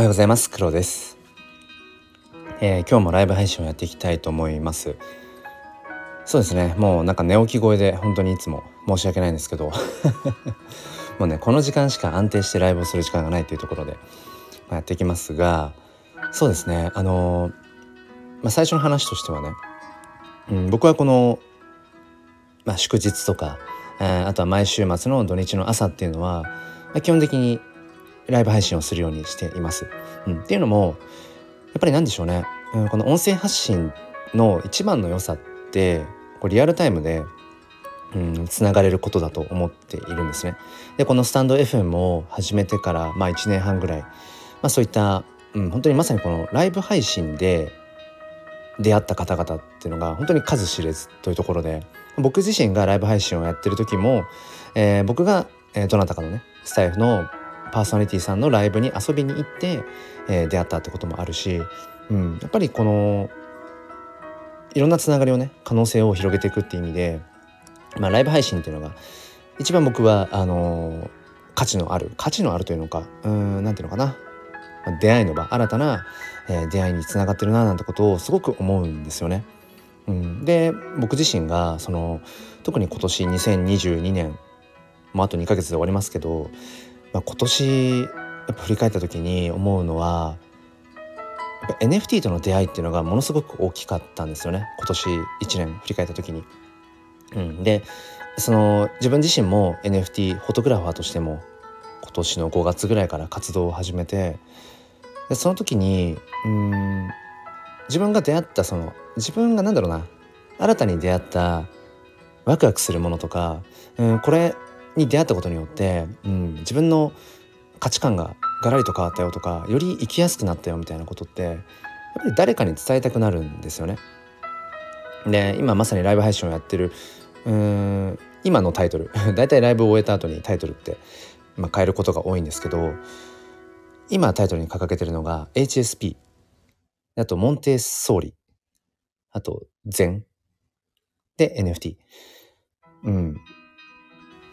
おはようございます。黒です、えー、今日もライブ配信をやっていきたいと思います。そうですね。もうなんか寝起き声で本当にいつも申し訳ないんですけど。もうねこの時間しか安定してライブをする時間がないというところで、ま、やっていきますがそうですね。あのー、まあ、最初の話としてはね、うん、僕はこの、まあ、祝日とかえー、あとは毎週末の土日の朝っていうのは、まあ、基本的にライブ配信をするようにしています。うん、っていうのもやっぱり何でしょうね、うん、この音声発信の一番の良さってこうリアルタイムでうん、つながれることだと思っているんですね。でこのスタンド FM を始めてからまあ1年半ぐらい、まあ、そういった、うん、本当にまさにこのライブ配信で出会った方々っていうのが本当に数知れずというところで僕自身がライブ配信をやってる時も、えー、僕が、えー、どなたかのねスタイフのパーソナリティさんのライブに遊びに行って、えー、出会ったってこともあるし、うん、やっぱりこのいろんなつながりをね可能性を広げていくっていう意味で、まあ、ライブ配信っていうのが一番僕はあのー、価値のある価値のあるというのかうんなんていうのかな出会いの場新たな、えー、出会いにつながってるななんてことをすごく思うんですよね。うん、で僕自身がその特に今年2022年もうあと2ヶ月で終わりますけど、まあ、今年やっぱ振り返った時に思うのはやっぱ NFT との出会いっていうのがものすごく大きかったんですよね今年1年振り返った時に。うん、でその自分自身も NFT フォトグラファーとしても今年の5月ぐらいから活動を始めてでその時にうん自分が出会ったその自分が何だろうな新たに出会ったワクワクするものとか、うん、これに出会ったことによって、うん、自分の価値観がガラリと変わったよとかより生きやすくなったよみたいなことってやっぱり誰かに伝えたくなるんですよね。で今まさにライブ配信をやってるうん今のタイトル 大体ライブを終えた後にタイトルって、まあ、変えることが多いんですけど今タイトルに掲げてるのが HSP あとモンテッソーリ。あと禅で NFT うん。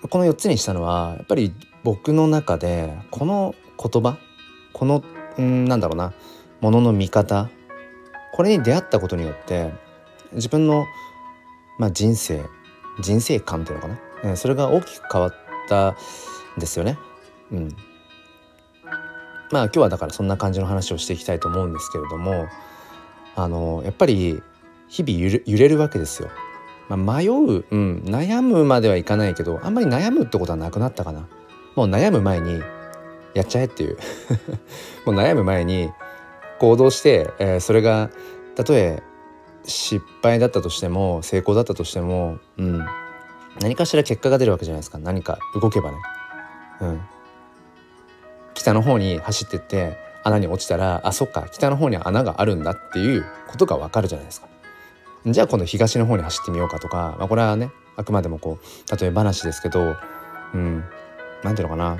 この4つにしたのはやっぱり僕の中でこの言葉このうんなんだろうなものの見方これに出会ったことによって自分の、まあ、人生人生観っていうのかな、それが大きく変わったんですよね。うん、まあ今日はだからそんな感じの話をしていきたいと思うんですけれどもあのやっぱり日々揺れるわけですよ。まあ、迷う、うん、悩むまではいかないけどあんまり悩むってことはなくなったかな。もう悩む前にやっちゃえっていう もう悩む前に行動して、えー、それがたとえ失敗だったとしても成功だったとしても、うん、何かしら結果が出るわけじゃないですか何か動けばね。うん、北の方に走ってって穴に落ちたらあそっか北の方に穴があるんだっていうことがわかるじゃないですか。じゃあ今度東の方に走ってみようかとか、まあ、これはねあくまでもこう例え話ですけどうん何ていうのかな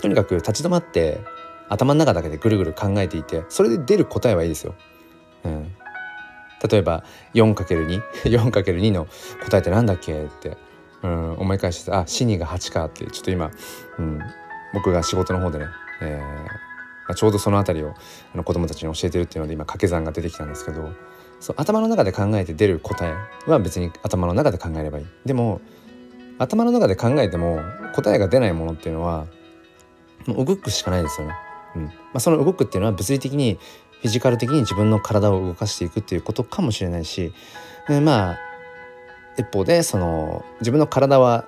とにかく立ち止まって頭の中だけでぐるぐる考えていてそれで出る答えはいいですよ。うん、例えば 4×24×2 の答えって何だっけって、うん、思い返してあシニが8かってちょっと今、うん、僕が仕事の方でね、えーまあ、ちょうどその辺りをあの子供たちに教えてるっていうので今掛け算が出てきたんですけどそう頭の中で考えて出る答えは別に頭の中で考えればいい。でも頭の中で考えても答えが出ないものっていうのはもう動くしかないですよね。うんまあ、その動くっていうのは物理的にフィジカル的に自分の体を動かしていくっていうことかもしれないし、えまあ一方でその自分の体は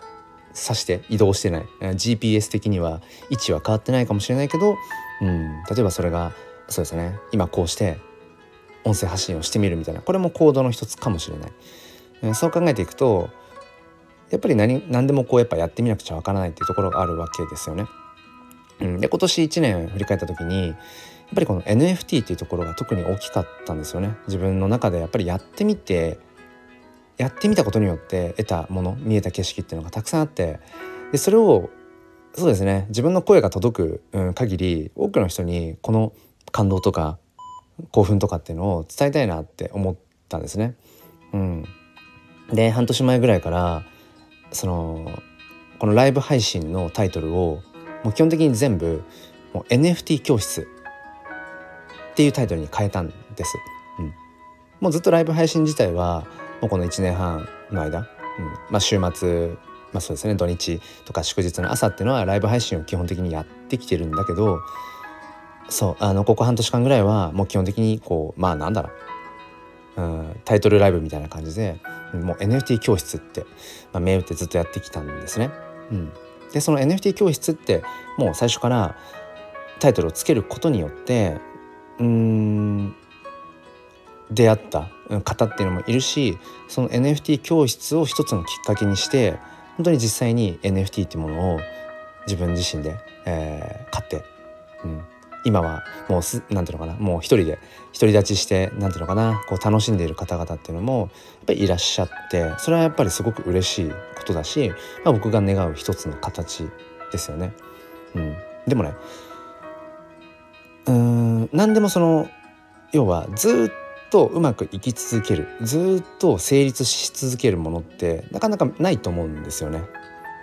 指して移動してない GPS 的には位置は変わってないかもしれないけど、うん、例えばそれがそうですね今こうして音声発信をしてみるみたいなこれも行動の一つかもしれない、えそう考えていくとやっぱり何何でもこうやっぱやってみなくちゃわからないっていうところがあるわけですよね。うん、で今年1年振り返った時にやっぱりこの NFT っていうところが特に大きかったんですよね。自分の中でやっぱりやってみてやってみたことによって得たもの見えた景色っていうのがたくさんあってでそれをそうですね自分の声が届く、うん、限り多くの人にこの感動とか興奮とかっていうのを伝えたいなって思ったんですね。うん、で半年前ぐらいからそのこのライブ配信のタイトルをもう基本的に全部もう NFT 教室っていうタイトルに変えたんです。うん、もうずっとライブ配信自体はもうこの1年半の間、うんまあ、週末まあそうですね土日とか祝日の朝っていうのはライブ配信を基本的にやってきてるんだけどそうあのここ半年間ぐらいはもう基本的にこうまあなんだろう、うん、タイトルライブみたいな感じでもう NFT 教室って、まあ、銘打ってずっとやってきたんですね。うん、でその NFT 教室ってもう最初からタイトルをつけることによってうん出会った方っていうのもいるしその NFT 教室を一つのきっかけにして本当に実際に NFT っていうものを自分自身で、えー、買って、うん、今はもうすなんていうのかなもう一人で独り立ちしてなんていうのかなこう楽しんでいる方々っていうのもやっぱりいらっしゃってそれはやっぱりすごく嬉しいことだし、まあ、僕が願う一つの形ですよね。うん、でもねうん何でもその要はずっとうまくいき続けるずっと成立し続けるものってなかなかないと思うんですよね。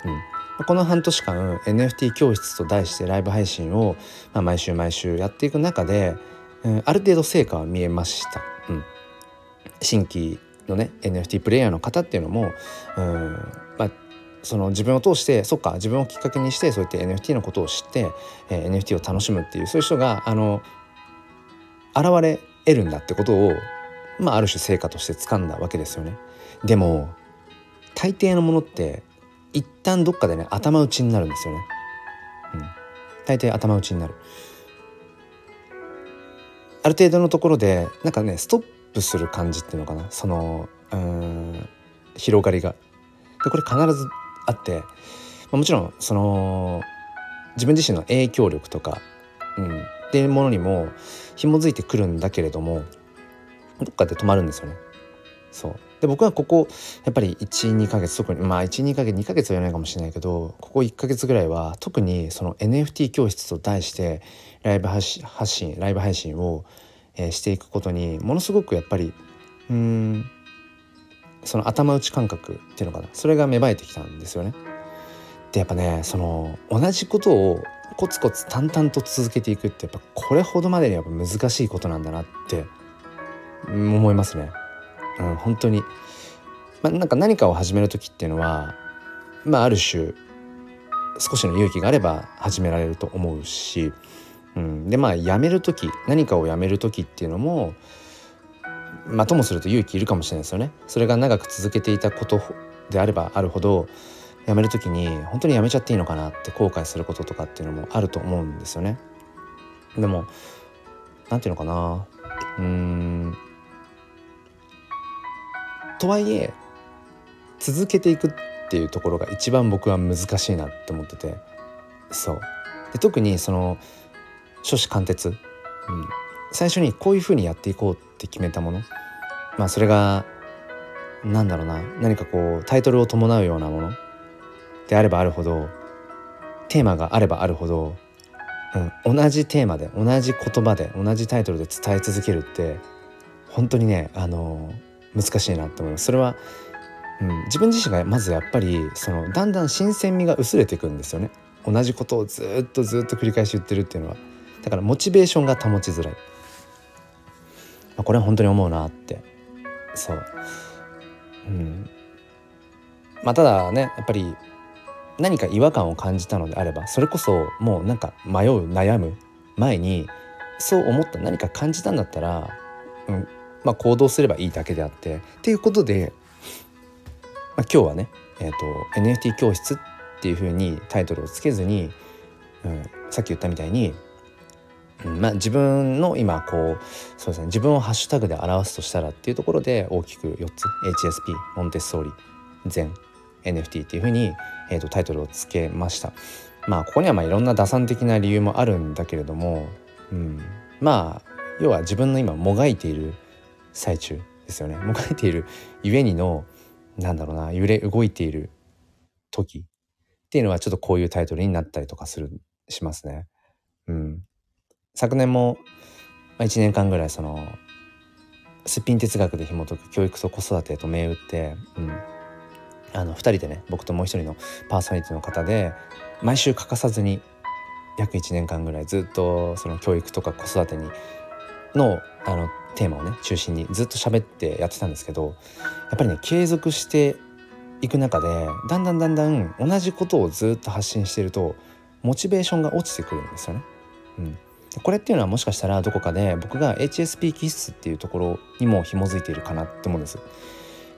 うんこの半年間 NFT 教室と題してライブ配信を、まあ、毎週毎週やっていく中で、うん、ある程度成果は見えました。うん、新規のね NFT プレイヤーの方っていうのも、うんまあ、その自分を通してそっか自分をきっかけにしてそうやって NFT のことを知って、えー、NFT を楽しむっていうそういう人があの現れ得るんだってことを、まあ、ある種成果として掴んだわけですよね。でも大抵のものって一旦どっかでね頭打ちになるんですよね。うん、大抵頭打ちになる。ある程度のところでなんかねストップする感じっていうのかなそのうん広がりが。でこれ必ずあってもちろんその自分自身の影響力とか、うん、っていうものにも紐づいてくるんだけれどもどっかで止まるんですよね。そうで僕はここやっぱり12ヶ月特にまあ12ヶ月2ヶ月は言わないかもしれないけどここ1ヶ月ぐらいは特にその NFT 教室と題してライブ発信ライブ配信を、え、していくことにものすごくやっぱりうんその頭打ち感覚っていうのかなそれが芽生えてきたんですよね。でやっぱねその同じことをコツコツ淡々と続けていくってやっぱこれほどまでにやっぱ難しいことなんだなって思いますね。うん、本当に、ま、なんか何かを始める時っていうのはまあある種少しの勇気があれば始められると思うし、うん、でまあやめる時何かをやめる時っていうのもまあともすると勇気いるかもしれないですよね。それが長く続けていたことであればあるほどやめる時に本当にやめちゃっていいのかなって後悔することとかっていうのもあると思うんですよね。でも何て言うのかなうんとはいえ続けていくっていうところが一番僕は難しいなって思ってて。そう。で特にその初子貫徹、うん、最初にこういうふうにやっていこうって決めたもの。まあそれが何だろうな。何かこうタイトルを伴うようなもの。であればあるほどテーマがあればあるほど、うん、同じテーマで同じ言葉で同じタイトルで伝え続けるって本当にねあの難しいなって思います。それは、うん、自分自身がまずやっぱりそのだんだん新鮮味が薄れていくんですよね。同じことをずっとずっと繰り返し言ってるっていうのは。だからモチベーションが保ちづらい、まあ、これは本当に思うなって。そう。うん。まあただねやっぱり何か違和感を感じたのであればそれこそもうなんか迷う悩む前にそう思った何か感じたんだったら、うん、まあ、行動すればいいだけであってっていうことで、まあ、今日はね、えーと、NFT 教室っていうふうにタイトルをつけずに、うん、さっき言ったみたいに、うんまあ、自分の今こうそうですね自分をハッシュタグで表すとしたらっていうところで大きく4つ HSP モンテッソーリ全 NFT っていうふうに、えーと、タイトルをつけました。まあここにはまあいろんな打算的な理由もあるんだけれども、うん、まあ要は自分の今もがいている最中ですよね。もがいているゆえにのなんだろうな揺れ動いている時っていうのはちょっとこういうタイトルになったりとかするしますね。うん、昨年も、まあ、1年間ぐらいそのすっぴん哲学で紐解く教育と子育てと銘打って、うん、あの2人でね僕ともう一人のパーソナリティの方で毎週欠かさずに約1年間ぐらいずっとその教育とか子育てにのあのテーマをね中心にずっと喋ってやってたんですけどやっぱりね継続していく中でだんだんだんだん同じことをずっと発信してるとモチベーションが落ちてくるんですよね。うん、これっていうのはもしかしたらどこかで僕が HSP 気質っていうところにも紐づいているかなって思うんです。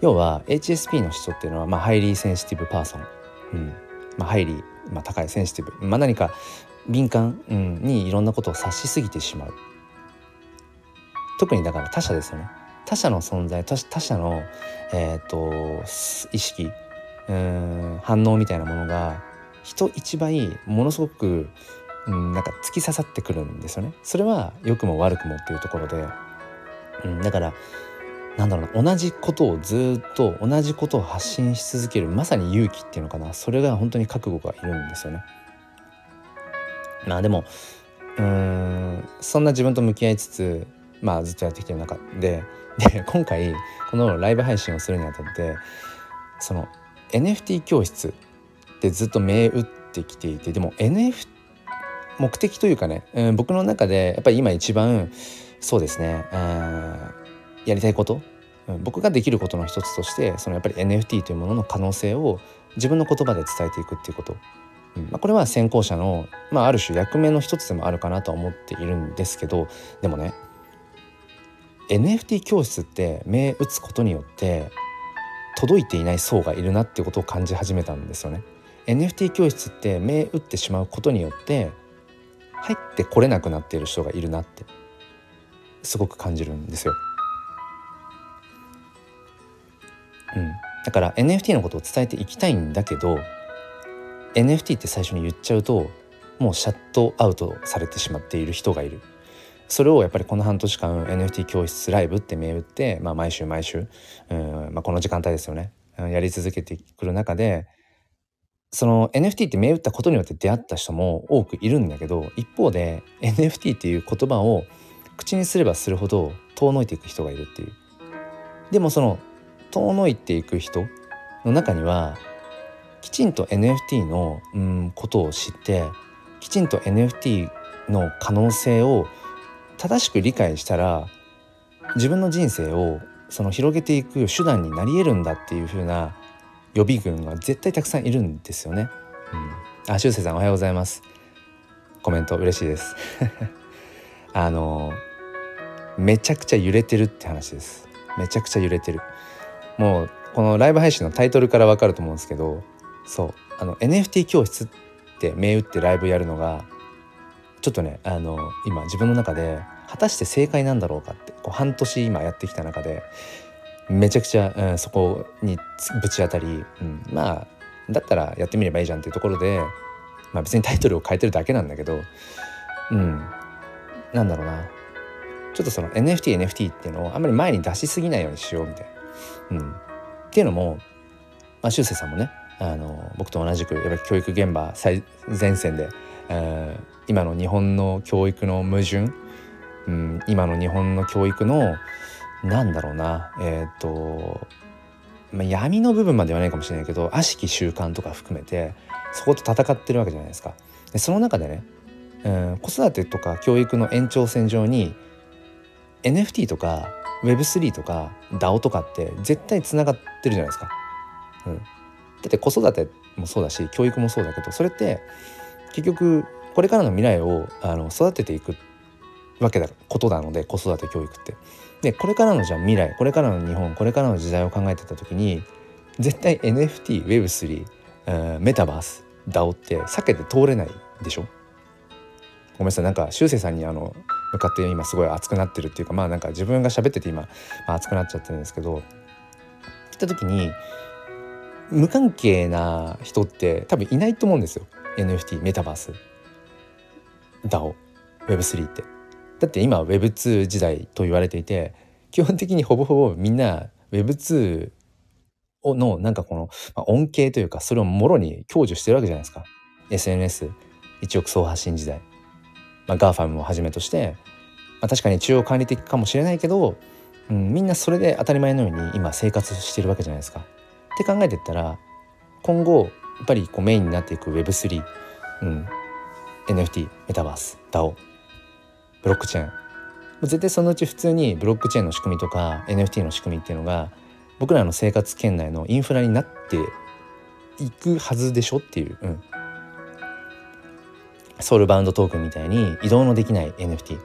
要は HSP の人っていうのは、まあ、 Highly Sensitive Person、うん。まあ、ハイリー、まあ、高いセンシティブ、まあ、何か敏感、うん、にいろんなことを察しすぎてしまう。特にだから他者ですよね他者の存在他者の、えーと、意識うん反応みたいなものが人一倍ものすごく、うん、なんか突き刺さってくるんですよね。それは良くも悪くもっていうところで、うん、だからなんだろうな同じことをずっと同じことを発信し続けるまさに勇気っていうのかなそれが本当に覚悟がいるんですよね。まあでもうんそんな自分と向き合いつつまあずっとやってきてる中でで今回このライブ配信をするにあたってその NFT 教室ってずっと銘打ってきていてでも NFT 目的というかね、うん、僕の中でやっぱり今一番そうですね、うん、やりたいこと、僕ができることの一つとしてそのやっぱり NFT というものの可能性を自分の言葉で伝えていくっていうこと、うんまあ、これは先行者の、まあ、ある種役目の一つでもあるかなとは思っているんですけどでもね NFT 教室って銘打つことによって届いていない層がいるなってことを感じ始めたんですよね。NFT 教室って銘打ってしまうことによって入ってこれなくなっている人がいるなってすごく感じるんですよ。うん、だから NFT のことを伝えていきたいんだけど NFT って最初に言っちゃうともうシャットアウトされてしまっている人がいるそれをやっぱりこの半年間 NFT 教室ライブって銘打って、まあ、毎週毎週、うんまあ、この時間帯ですよね。やり続けてくる中でその NFT って銘打ったことによって出会った人も多くいるんだけど一方で NFT っていう言葉を口にすればするほど遠のいていく人がいるっていう。でもその遠のいていく人の中にはきちんと NFT の、うん、ことを知ってきちんと NFT の可能性を正しく理解したら自分の人生をその広げていく手段になり得るんだっていう風な予備軍が絶対たくさんいるんですよね。うん、あ、しゅうせいさんおはようございます。コメント嬉しいです。あのめちゃくちゃ揺れてるって話です。めちゃくちゃ揺れてる。もうこのライブ配信のタイトルからわかると思うんですけど、そうあの NFT 教室って銘打ってライブやるのがちょっとねあの今自分の中で果たして正解なんだろうかってこう半年今やってきた中でめちゃくちゃ、うん、そこにぶち当たり、うん、まあだったらやってみればいいじゃんっていうところで、まあ、別にタイトルを変えてるだけなんだけどうんなんだろうなちょっとその NFTNFT NFT っていうのをあんまり前に出しすぎないようにしようみたいな。うん、っていうのも、まあ、修正さんもねあの僕と同じくやっぱり教育現場最前線で、えー、今の日本の教育の矛盾、うん、今の日本の教育のなんだろうなえっ、ー、と、まあ、闇の部分まではないかもしれないけど悪しき習慣とか含めてそこと戦ってるわけじゃないですか。でその中でね、うん、子育てとか教育の延長線上に NFT とか Web3 とか DAO とかって絶対つながってるじゃないですか。うん、だって子育てもそうだし教育もそうだけどそれって結局これからの未来をあの育てていくわけだことなので子育て教育って。でこれからのじゃあ未来これからの日本これからの時代を考えてた時に絶対 NFTWeb3、えー、メタバース DAO って避けて通れないでしょ？ごめんなさい。なんかしゅうせいさんにあの向かって今すごい熱くなってるっていうかまあなんか自分が喋ってて今、まあ、熱くなっちゃってるんですけど来た時に無関係な人って多分いないと思うんですよ。NFT メタバース DAO Web3 って。だって今 Web2 時代と言われていて基本的にほぼほぼみんな Web2 のなんかこの、まあ、恩恵というかそれをもろに享受してるわけじゃないですか。SNS 一億総発信時代、まあ、GAFAM をはじめとして、まあ、確かに中央管理的かもしれないけど、うん、みんなそれで当たり前のように今生活してるわけじゃないですか。って考えてったら今後やっぱりこうメインになっていく Web3、うん、NFT メタバース DAO ブロックチェーン絶対そのうち普通にブロックチェーンの仕組みとか NFT の仕組みっていうのが僕らの生活圏内のインフラになっていくはずでしょっていう、うん、ソウルバウンドトークンみたいに移動のできない NFT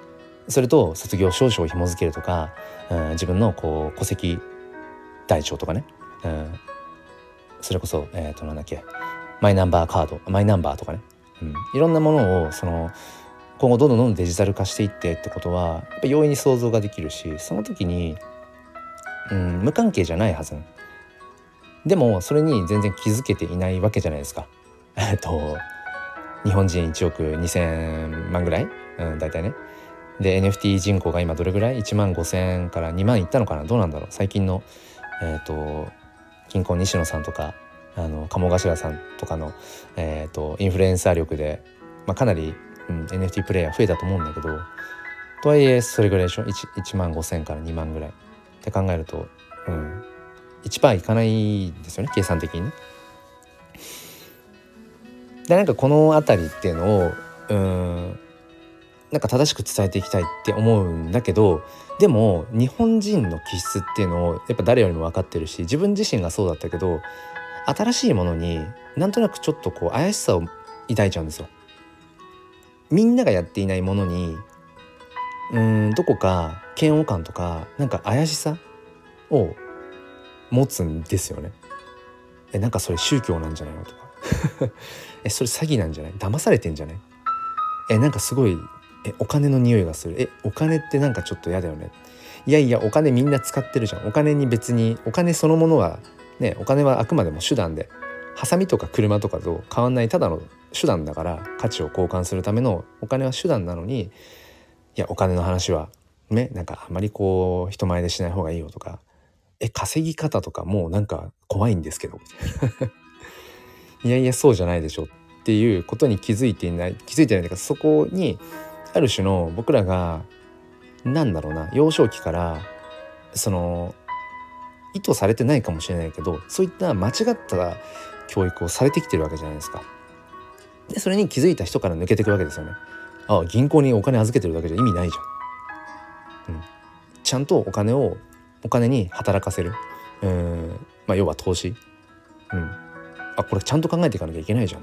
それと卒業証書を紐付けるとか、うん、自分のこう戸籍台帳とかね、うん、それこそえっ、ー、となんだっけ。マイナンバーカードマイナンバーとかね、うん、いろんなものをその今後どんどんどんどんデジタル化していってってことはやっぱ容易に想像ができるしその時に、うん、無関係じゃないはず。でもそれに全然気づけていないわけじゃないですか。えっと日本人1億2,000万ぐらい、うん、大体ね。で NFT 人口が今どれぐらい？1万5,000から2万いったのかな？どうなんだろう？最近の、えーと、銀行西野さんとかあの鴨頭さんとかの、えーと、インフルエンサー力で、まあ、かなり、うん、NFT プレイヤー増えたと思うんだけどとはいえそれぐらいでしょ？1, 1万5,000から2万ぐらい。って考えると、うん、1%いかないですよね？計算的にね。でなんかこの辺りっていうのをうんなんか正しく伝えていきたいって思うんだけどでも日本人の気質っていうのをやっぱ誰よりも分かってるし自分自身がそうだったけど新しいものになんとなくちょっとこう怪しさを抱いちゃうんですよ。みんながやっていないものにうんどこか嫌悪感とかなんか怪しさを持つんですよね。えなんかそれ宗教なんじゃないのとか。えそれ詐欺なんじゃない？騙されてんじゃない？えなんかすごいえお金の匂いがする。えお金ってなんかちょっと嫌だよね。いやいやお金みんな使ってるじゃん。お金に別にお金そのものはねお金はあくまでも手段でハサミとか車とかと変わんないただの手段だから価値を交換するためのお金は手段なのにいやお金の話はねなんかあまりこう人前でしない方がいいよとかえ稼ぎ方とかもうなんか怖いんですけど。いやいやそうじゃないでしょっていうことに気づいていない気づいてないというかそこにある種の僕らが何だろうな幼少期からその意図されてないかもしれないけどそういった間違った教育をされてきてるわけじゃないですか。でそれに気づいた人から抜けていくわけですよね。ああ銀行にお金預けてるだけじゃ意味ないじゃん。うん、ちゃんとお金をお金に働かせる。うん。まあ要は投資、うん、あこれちゃんと考えていかなきゃいけないじゃん。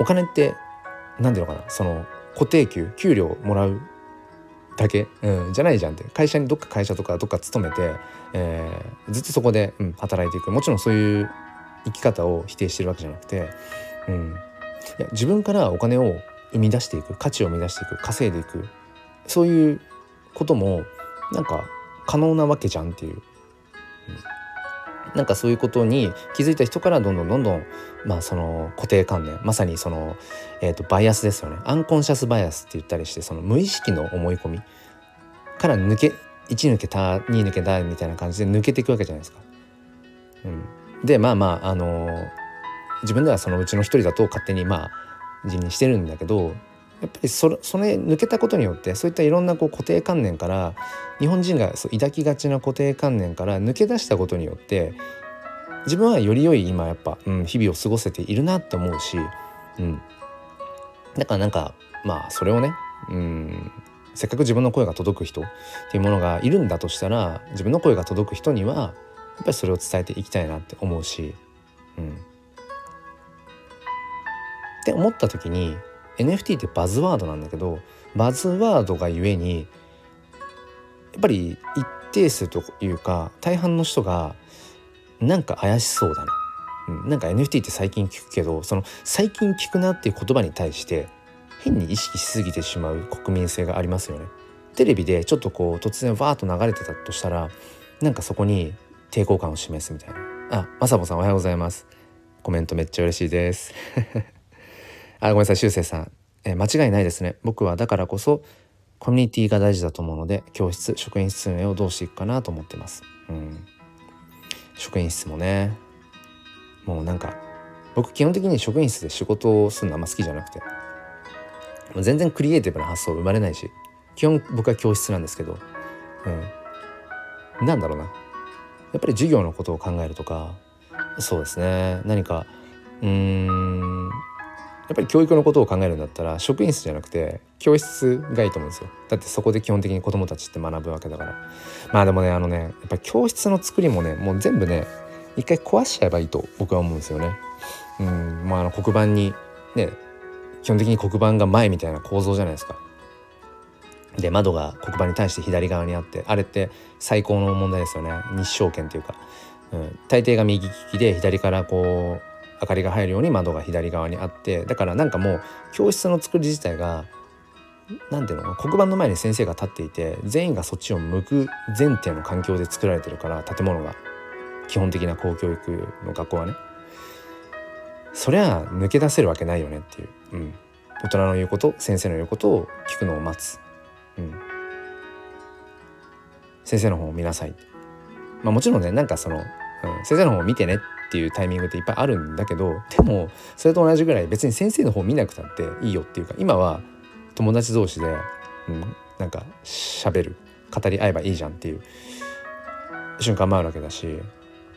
お金って何ていうのかな。その固定給給料もらうだけ、うん、じゃないじゃんって。会社にどっか会社とかどっか勤めて、えー、ずっとそこで、うん、働いていく。もちろんそういう生き方を否定してるわけじゃなくて、うん、いや自分からお金を生み出していく。価値を生み出していく。稼いでいく。そういうこともなんか可能なわけじゃんっていう、うん、なんかそういうことに気づいた人からどんどんどんどんまあその固定観念まさにその、えー、とバイアスですよねアンコンシャスバイアスって言ったりしてその無意識の思い込みから抜け1抜けた2抜けたみたいな感じで抜けていくわけじゃないですか。うん、でまあまああのー、自分ではそのうちの一人だと勝手にまあ辞任してるんだけどやっぱりそれそれ抜けたことによってそういったいろんなこう固定観念から日本人が抱きがちな固定観念から抜け出したことによって自分はより良い今やっぱ、うん、日々を過ごせているなって思うし、うん、だからなんかまあそれをね、うん、せっかく自分の声が届く人っていうものがいるんだとしたら自分の声が届く人にはやっぱりそれを伝えていきたいなって思うし、うん。って思った時に NFT ってバズワードなんだけどバズワードがゆえにやっぱり一定数というか大半の人がなんか怪しそうだな、うん、なんか NFT って最近聞くけどその最近聞くなっていう言葉に対して変に意識しすぎてしまう国民性がありますよね。テレビでちょっとこう突然わーっと流れてたとしたらなんかそこに抵抗感を示すみたいな。あ、まさぼさんおはようございます。コメントめっちゃ嬉しいです。あごめんなさいしゅうせいさん、えー、間違いないですね。僕はだからこそコミュニティが大事だと思うので教室職員室運営をどうしていくかなと思ってます、うん、職員室もね。もうなんか僕基本的に職員室で仕事をするのあんま好きじゃなくて全然クリエイティブな発想生まれないし基本僕は教室なんですけど、うん、なんだろうな。やっぱり授業のことを考えるとかそうですね。何かうーん。やっぱり教育のことを考えるんだったら職員室じゃなくて教室がいいと思うんですよ。だってそこで基本的に子どもたちって学ぶわけだから。まあでもねあのねやっぱり教室の作りもねもう全部ね一回壊しちゃえばいいと僕は思うんですよね。うんまああの黒板にね基本的に黒板が前みたいな構造じゃないですか。で窓が黒板に対して左側にあってあれって最高の問題ですよね。日照権というか、うん、大抵が右利きで左からこう明かりが入るように窓が左側にあってだからなんかもう教室の作り自体が何ていうの黒板の前に先生が立っていて全員がそっちを向く前提の環境で作られてるから建物が。基本的な公教育の学校はね。そりゃ抜け出せるわけないよねっていう、うん、大人の言うこと先生の言うことを聞くのを待つ、うん、先生の方を見なさい。まあもちろんねなんかその、うん、先生の方を見てねっていうタイミングっていっぱいあるんだけどでもそれと同じぐらい別に先生の方見なくたっていいよっていうか今は友達同士で、うん、なんか喋る語り合えばいいじゃんっていう瞬間もあるわけだし、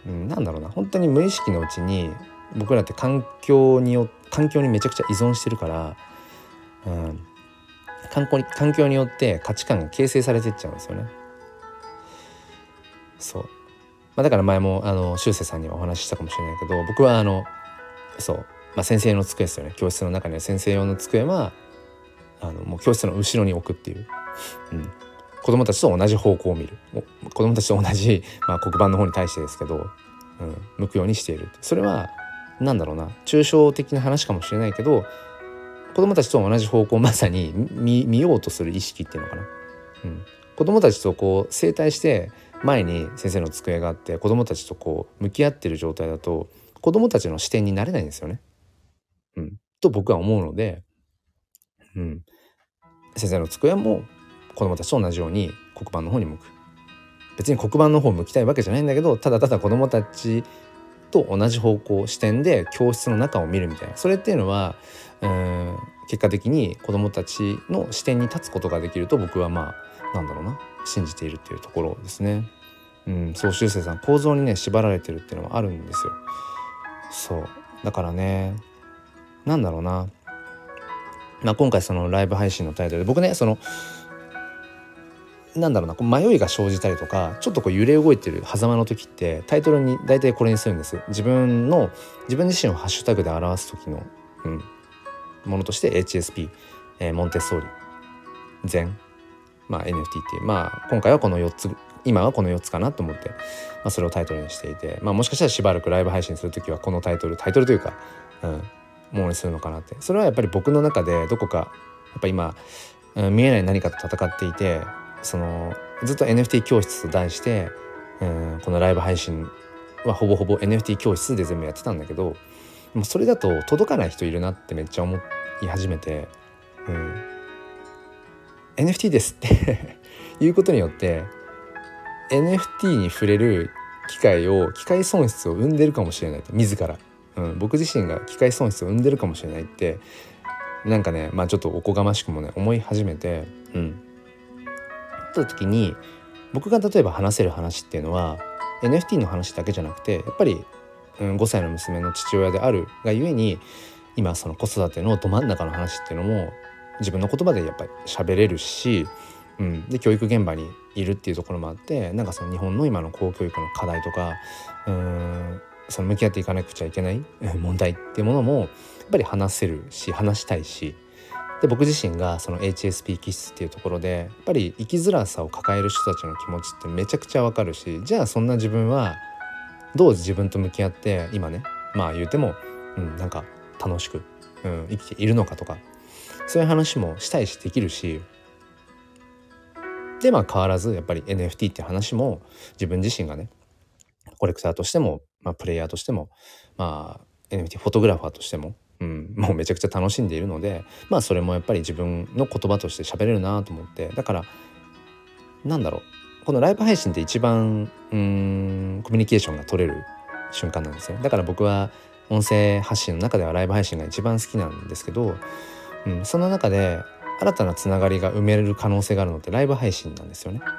うん、なんだろうな本当に無意識のうちに僕らって環境によ環境にめちゃくちゃ依存してるから、うん、環境に環境によって価値観が形成されてっちゃうんですよね。そうまあ、だから前もあの修正さんにはお話ししたかもしれないけど僕はあのそう、まあ、先生の机ですよね。教室の中には先生用の机はあのもう教室の後ろに置くっていう、うん、子供たちと同じ方向を見る。子供たちと同じ、まあ、黒板の方に対してですけど、うん、向くようにしている。それは何だろうな。抽象的な話かもしれないけど子供たちと同じ方向をまさに見ようとする意識っていうのかな、うん、子供たちとこう整体して前に先生の机があって子どもたちとこう向き合ってる状態だと子どもたちの視点になれないんですよね。うん、と僕は思うので、うん、先生の机も子どもたちと同じように黒板の方に向く。別に黒板の方向きたいわけじゃないんだけどただただ子どもたちと同じ方向視点で教室の中を見るみたいなそれっていうのはうん結果的に子どもたちの視点に立つことができると僕はまあなんだろうな信じているっていうところですね。うん、そう修正さん構造にね縛られてるっていうのはあるんですよ。そうだからねなんだろうな、まあ、今回そのライブ配信のタイトルで僕ねそのなんだろうなこう迷いが生じたりとかちょっとこう揺れ動いてる狭間の時ってタイトルに大体これにするんです自分の自分自身をハッシュタグで表す時の、うん、ものとして HSP、えー、モンテッソーリ禅まあ、NFT っていうまあ今回はこの4つ今はこの4つかなと思って、まあ、それをタイトルにしていて、まあ、もしかしたらしばらくライブ配信する時はこのタイトルタイトルというか、うん、ものにするのかなって。それはやっぱり僕の中でどこかやっぱ今、うん、見えない何かと戦っていてそのずっと NFT 教室と題して、うん、このライブ配信はほぼほぼ NFT 教室で全部やってたんだけどもうそれだと届かない人いるなってめっちゃ思い始めて、うん、NFT ですって。いうことによって NFT に触れる機会を機械損失を生んでるかもしれないと。自ら、うん、僕自身が機械損失を生んでるかもしれないってなんかねまあちょっとおこがましくもね思い始めてうん。った時に僕が例えば話せる話っていうのは NFT の話だけじゃなくてやっぱり、うん、5歳の娘の父親であるがゆえに今その子育てのど真ん中の話っていうのも自分の言葉でやっぱり喋れるし、うん、で教育現場にいるっていうところもあってなんかその日本の今の公教育の課題とかうんその向き合っていかなくちゃいけない問題っていうものもやっぱり話せるし話したいしで僕自身がその HSP 気質っていうところでやっぱり生きづらさを抱える人たちの気持ちってめちゃくちゃわかるしじゃあそんな自分はどう自分と向き合って今ねまあ言うても、うん、なんか楽しく、うん、生きているのかとかそういう話もしたいしできるし。でまあ変わらずやっぱり NFT って話も自分自身がねコレクターとしても、まあ、プレイヤーとしても、まあ、NFT フォトグラファーとしても、うん、もうめちゃくちゃ楽しんでいるのでまあそれもやっぱり自分の言葉として喋れるなと思って。だからなんだろう。このライブ配信って一番うんコミュニケーションが取れる瞬間なんですね。だから僕は音声発信の中ではライブ配信が一番好きなんですけどうん、その中で新たなつながりが埋めれる可能性があるのってライブ配信なんですよね。ま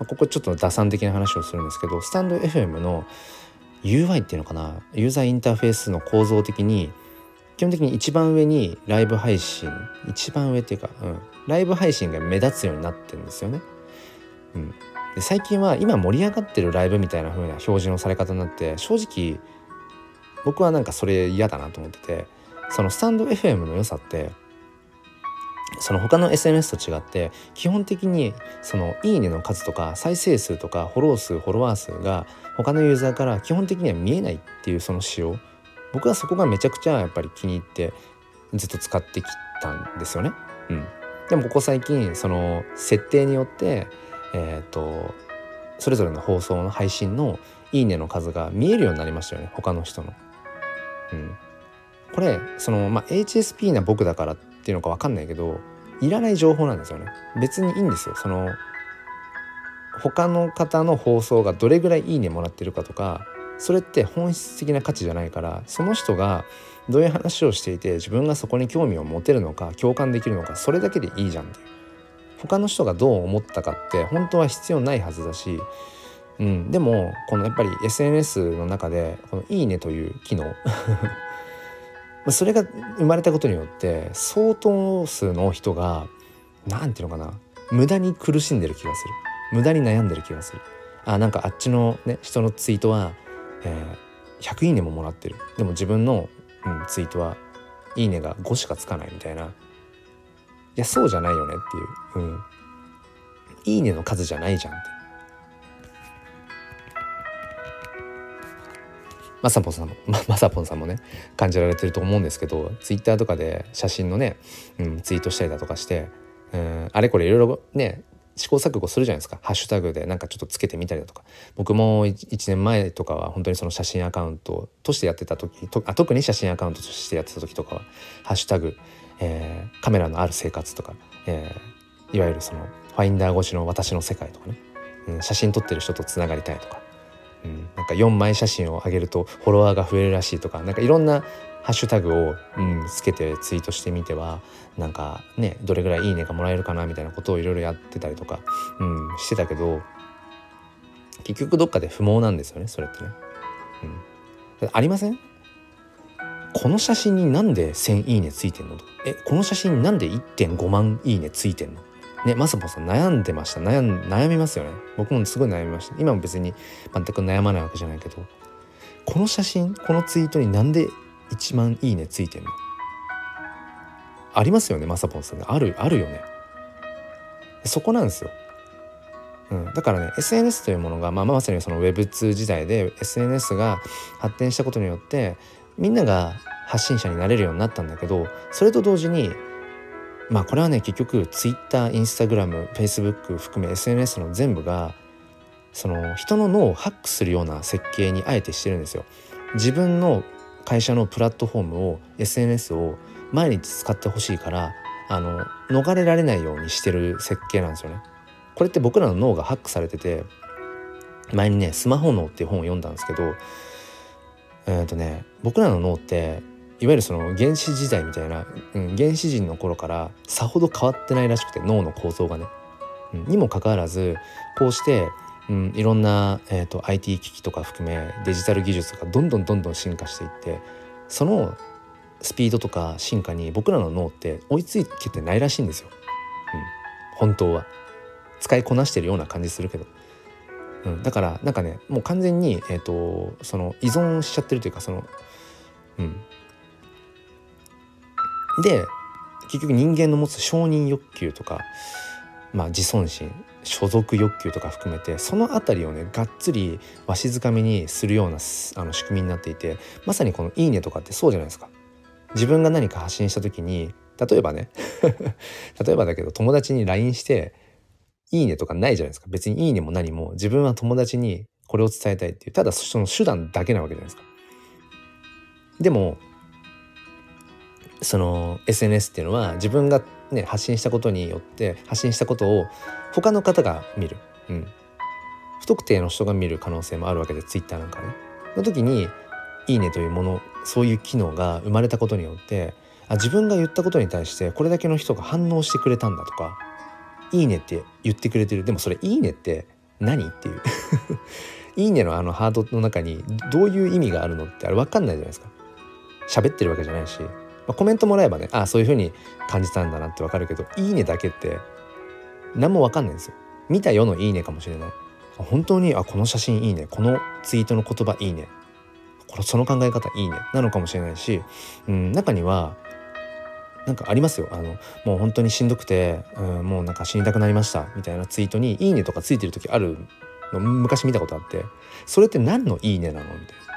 あ、ここちょっと打算的な話をするんですけどスタンド FM の UI っていうのかな？ユーザーインターフェースの構造的に基本的に一番上にライブ配信一番上っていうか、うん、ライブ配信が目立つようになってるんですよね。うん、で最近は今盛り上がってるライブみたいな風な表示のされ方になって正直僕はなんかそれ嫌だなと思っててそのスタンド FM の良さってその他の SNS と違って基本的にそのいいねの数とか再生数とかフォロー数フォロワー数が他のユーザーから基本的には見えないっていうその仕様僕はそこがめちゃくちゃやっぱり気に入ってずっと使ってきたんですよね。うん、でもここ最近その設定によってえっ、ー、とそれぞれの放送の配信のいいねの数が見えるようになりましたよね他の人の。うん、これその、まあ、HSP な僕だからっていうのか分かんないけどいらない情報なんですよね。別にいいんですよ。その他の方の放送がどれぐらいいいねもらってるかとかそれって本質的な価値じゃないからその人がどういう話をしていて自分がそこに興味を持てるのか共感できるのかそれだけでいいじゃんっていう他の人がどう思ったかって本当は必要ないはずだし、うん、でもこのやっぱり SNS の中でこの「いいね」という機能 それが生まれたことによって相当数の人が何て言うのかな無駄に苦しんでる気がする。無駄に悩んでる気がする。あなんかあっちのね人のツイートはえー、100いいねももらってる。でも自分の、うん、ツイートはいいねが5しかつかないみたいな。いやそうじゃないよねっていう、うん、いいねの数じゃないじゃんって。まさぽんさんも、ま、まさぽんさんもね感じられてると思うんですけどツイッターとかで写真のね、うん、ツイートしたりだとかして、うん、あれこれいろいろね試行錯誤するじゃないですか。ハッシュタグでなんかちょっとつけてみたりだとか。僕も 1, 年前とかは本当にその写真アカウントとしてやってた時とあ特に写真アカウントとしてやってた時とかはハッシュタグ、えー、カメラのある生活とか、えー、いわゆるそのファインダー越しの私の世界とかね、うん、写真撮ってる人とつながりたいとか、うん、なんか4枚写真を上げるとフォロワーが増えるらしいとかなんかいろんなハッシュタグを、うん、つけてツイートしてみてはなんかねどれぐらいいいねがもらえるかなみたいなことをいろいろやってたりとか、うん、してたけど結局どっかで不毛なんですよねそれってね。うん、ありません？この写真になんで1,000いいねついてんのえこの写真になんで1.5万いいねついてんの？ねまさぽさん悩んでました。悩悩みますよね。僕もすごい悩みました。今も別に全く悩まないわけじゃないけど。この写真このツイートになんで1万いいねついてんの？ありますよねまさぽんさんあるあるよね。そこなんですよ、うん、だからね SNS というものが、まあ、まさにその Web2 時代で SNS が発展したことによってみんなが発信者になれるようになったんだけどそれと同時にまあこれはね結局 Twitter、Instagram、Facebook 含め SNS の全部がその人の脳をハックするような設計にあえてしてるんですよ。自分の会社のプラットフォームを SNS を毎日使ってほしいからあの逃れられないようにしてる設計なんですよね。これって僕らの脳がハックされてて前にね「スマホ脳」っていう本を読んだんですけどえっ、ー、とね僕らの脳っていわゆるその原始時代みたいな、うん、原始人の頃からさほど変わってないらしくて脳の構造がね。うん、にもかかわらずこうしてうん、いろんな、えーと、IT 機器とか含めデジタル技術がどんどんどんどん進化していってそのスピードとか進化に僕らの脳って追いついてないらしいんですよ、うん、本当は。使いこなしてるような感じするけど、うん、だからなんかねもう完全に、えーと、その依存しちゃってるというかそのうんで結局人間の持つ承認欲求とかまあ自尊心所属欲求とか含めてその辺りをねがっつりわしづかみにするようなあの仕組みになっていてまさにこの「いいね」とかってそうじゃないですか。自分が何か発信した時に例えばね 例えばだけど友達に LINE して「いいね」とかないじゃないですか別に「いいね」も何も自分は友達にこれを伝えたいっていうただその手段だけなわけじゃないですか。でもその SNS っていうのは自分がね発信したことによって発信したことを他の方が見る、うん、不特定の人が見る可能性もあるわけで Twitter なんかね。の時に「いいね」というものそういう機能が生まれたことによってあ自分が言ったことに対してこれだけの人が反応してくれたんだとか「いいね」って言ってくれてる。でもそれ「いいね」って何っていう。いいねのあのハードの中にどういう意味があるのってあれ分かんないじゃないですか。喋ってるわけじゃないし。まあ、コメントもらえばねああそういう風に感じたんだなってわかるけど「いいね」だけって何もわかんないんですよ。見たよの「いいね」かもしれない。本当にあこの写真いいね。このツイートの言葉いいね。このその考え方いいね。なのかもしれないし、うん、中にはなんかありますよ。あのもう本当にしんどくて、うん、もうなんか死にたくなりました。みたいなツイートに「いいね」とかついてる時あるの昔見たことあってそれって何の「いいね」なの？みたいな。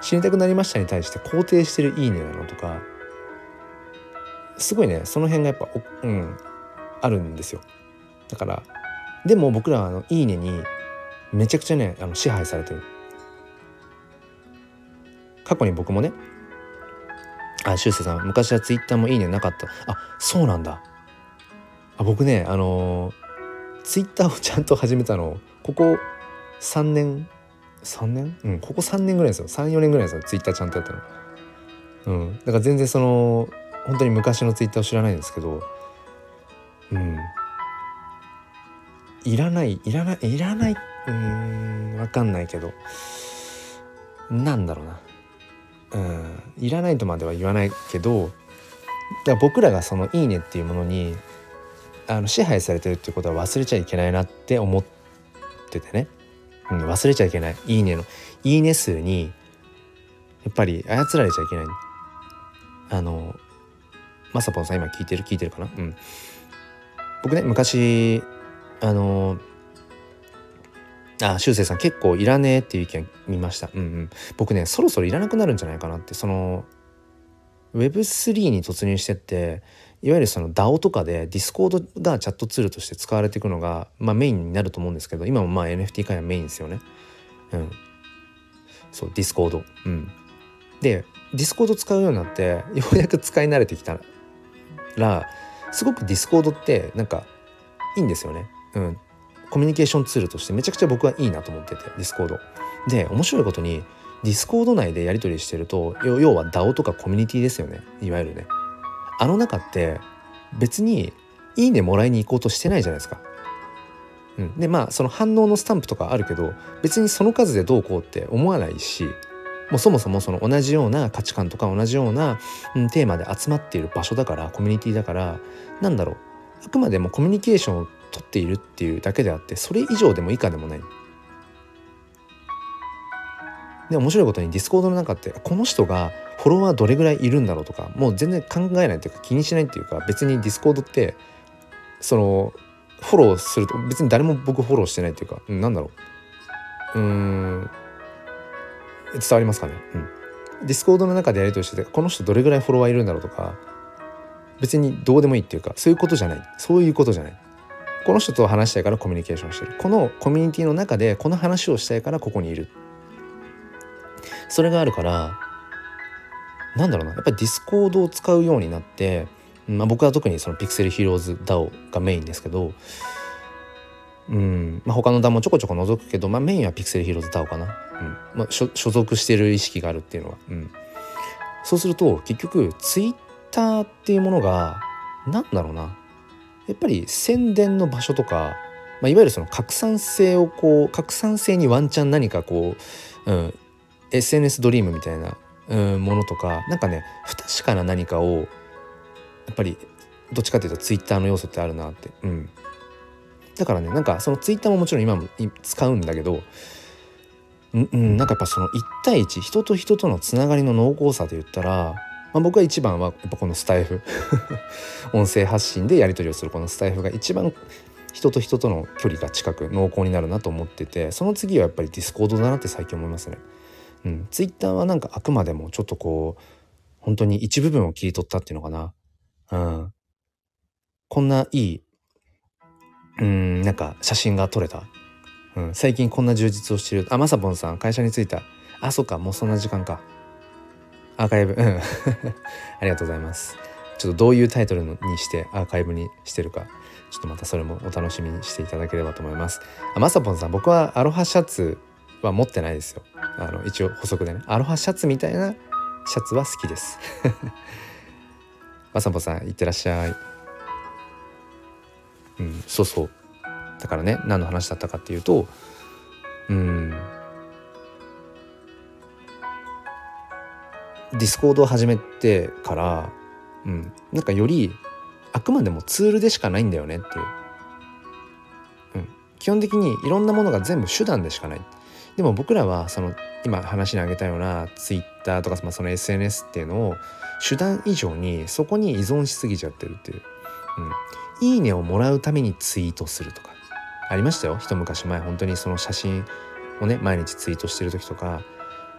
死にたくなりましたに対して肯定してる「いいね」なのとかすごいねその辺がやっぱうんあるんですよだからでも僕らはあの「いいね」にめちゃくちゃねあの支配されてる過去に僕もねあ、しゅうせいさん、昔はツイッターもいいねなかった。あ、そうなんだ。あ僕ね、あの、ツイッターをちゃんと始めたの、ここ3年、3年？うん、ここ3年ぐらいですよ。3、4年ぐらいですよ。ツイッターちゃんとやったの。うん。だから全然その、本当に昔のツイッターを知らないんですけど、うん。いらない、いらない、いらない、うん、わかんないけど、なんだろうな。うん、いらないとまでは言わないけどだから僕らがその「いいね」っていうものにあの支配されてるっていうことは忘れちゃいけないなって思っててね、うん、忘れちゃいけない「いいね」の「いいね」数にやっぱり操られちゃいけないあのまさぽんさん今聞いてる聞いてるかな？うん僕ね昔あのあ、修正さん結構いらねえっていう意見見ました。うんうん。僕ね、そろそろいらなくなるんじゃないかなって、その、Web3 に突入してって、いわゆるその DAO とかで Discord がチャットツールとして使われていくのが、まあ、メインになると思うんですけど、今もまあ NFT 会はメインですよね。うん。そう、Discord。うん。で、Discord 使うようになって、ようやく使い慣れてきたら、すごく Discord ってなんかいいんですよね。うん。コミュニケーションツールとしてめちゃくちゃ僕はいいなと思っててディスコード。で面白いことにディスコード内でやり取りしてると要は DAO とかコミュニティですよねいわゆるね。あの中って別に「いいね」もらいに行こうとしてないじゃないですか。うん、でまあその反応のスタンプとかあるけど別にその数でどうこうって思わないしもうそもそもその同じような価値観とか同じような、テーマで集まっている場所だからコミュニティだからなんだろう。あくまでもコミュニケーションを取っているっていうだけであってそれ以上でも以下でもない。で面白いことにディスコードの中ってこの人がフォロワーどれぐらいいるんだろうとかもう全然考えないというか気にしないっていうか別にディスコードってそのフォローすると別に誰も僕フォローしてないっていうか、うん、なんだろう。うーん。伝わりますかね？うん。ディスコードの中でやり取りしててこの人どれぐらいフォロワーいるんだろうとか別にどうでもいいっていうかそういうことじゃない。そういうことじゃない。この人と話したいからコミュニケーションしてる。このコミュニティの中でこの話をしたいからここにいる。それがあるからなんだろうな。やっぱりディスコードを使うようになって、まあ、僕は特にそのピクセルヒーローズ DAO がメインですけどうん。まあ、他の DAO もちょこちょこ覗くけど、まあ、メインはピクセルヒーローズ DAO かな、うん。まあ、所属してる意識があるっていうのは、うん、そうすると結局ツイッターっていうものが何だろうな。やっぱり宣伝の場所とか、まあ、いわゆるその拡散性をこう拡散性にワンチャン何かこう、うん、SNS ドリームみたいな、うん、ものとかなんかね不確かな何かをやっぱりどっちかというとツイッターの要素ってあるなって、うん、だからねなんかそのツイッターももちろん今も使うんだけどうん、なんかやっぱその1対1人と人とのつながりの濃厚さで言ったらまあ、僕は一番はやっぱこのスタイフ 音声発信でやり取りをするこのスタイフが一番人と人との距離が近く濃厚になるなと思っててその次はやっぱりディスコードだなって最近思いますね。うん、ツイッターはなんかあくまでもちょっとこう本当に一部分を切り取ったっていうのかな。うん、こんないいうんなんか写真が撮れた。うん、最近こんな充実をしてる。あまさぽんさん会社に着いた。あそっかもうそんな時間か。アーカイブ、うん。ありがとうございます。ちょっとどういうタイトルにしてアーカイブにしてるか、ちょっとまたそれもお楽しみにしていただければと思います。あ、まさぽんさん、僕はアロハシャツは持ってないですよ。あの、一応補足でね。アロハシャツみたいなシャツは好きです。まさぽんさん、いってらっしゃい。うん、そうそう。だからね、何の話だったかっていうと、うん、ディスコードを始めてから、うん、なんかよりあくまでもツールでしかないんだよねっていう、うん、基本的にいろんなものが全部手段でしかない。でも僕らはその今話に挙げたようなツイッターとか、まあ、その SNS っていうのを手段以上にそこに依存しすぎちゃってるっていう、うん、いいねをもらうためにツイートするとか。ありましたよ。一昔前。本当にその写真をね毎日ツイートしてる時とか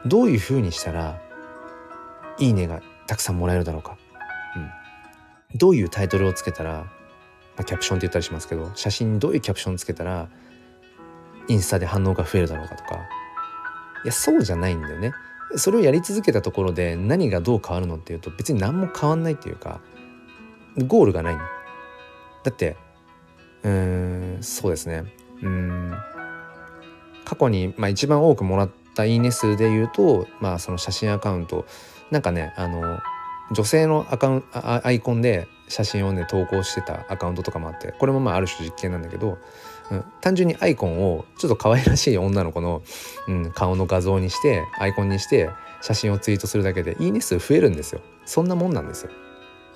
どういうふうにしたらいいねがたくさんもらえるだろうか、うん、どういうタイトルをつけたら、まあ、キャプションって言ったりしますけど写真にどういうキャプションつけたらインスタで反応が増えるだろうかとか。いやそうじゃないんだよね。それをやり続けたところで何がどう変わるのっていうと別に何も変わんないっていうかゴールがない。だってうんそうですね。うん。過去に、まあ、一番多くもらったいいね数で言うと、まあ、その写真アカウント。なんかねあの女性のアカウンアイコンで写真をね投稿してたアカウントとかもあってこれもまあある種実験なんだけど、うん、単純にアイコンをちょっと可愛らしい女の子の、うん、顔の画像にしてアイコンにして写真をツイートするだけでいいね数増えるんですよ。そんなもんなんですよ。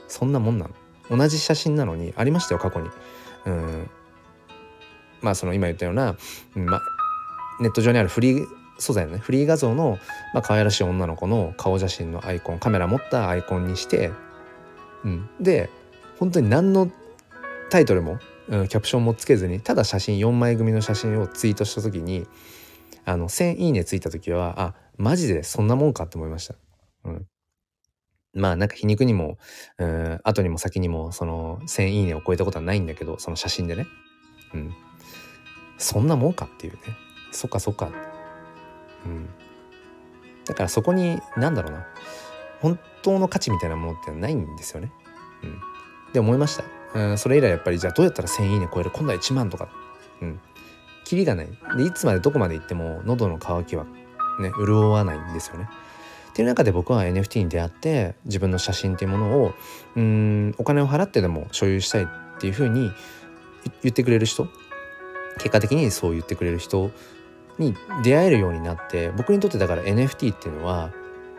そんなもんなの。同じ写真なのにありましたよ過去に。うん。まあその今言ったような、まあ、ネット上にあるフリー素材のねフリー画像の、まあ可愛らしい女の子の顔写真のアイコンカメラ持ったアイコンにして、うん、で本当に何のタイトルも、うん、キャプションもつけずにただ写真4枚組の写真をツイートした時にあの1000いいねついた時はあマジでそんなもんかって思いました。うん、まあなんか皮肉にも、うん、後にも先にもその1000いいねを超えたことはないんだけどその写真でね、うん、そんなもんかっていうね。そっかそっか。うん、だからそこに何だろうな。本当の価値みたいなものってないんですよね。うん、で思いました、うん、それ以来やっぱりじゃあどうやったら1,000いいね超える今度は1万とか、うん、キリがない。でいつまでどこまで行っても喉の渇きはね潤わないんですよね。っていう中で僕は NFT に出会って自分の写真っていうものをうんお金を払ってでも所有したいっていうふうに言ってくれる人結果的にそう言ってくれる人に出会えるようになって僕にとってだから NFT っていうのは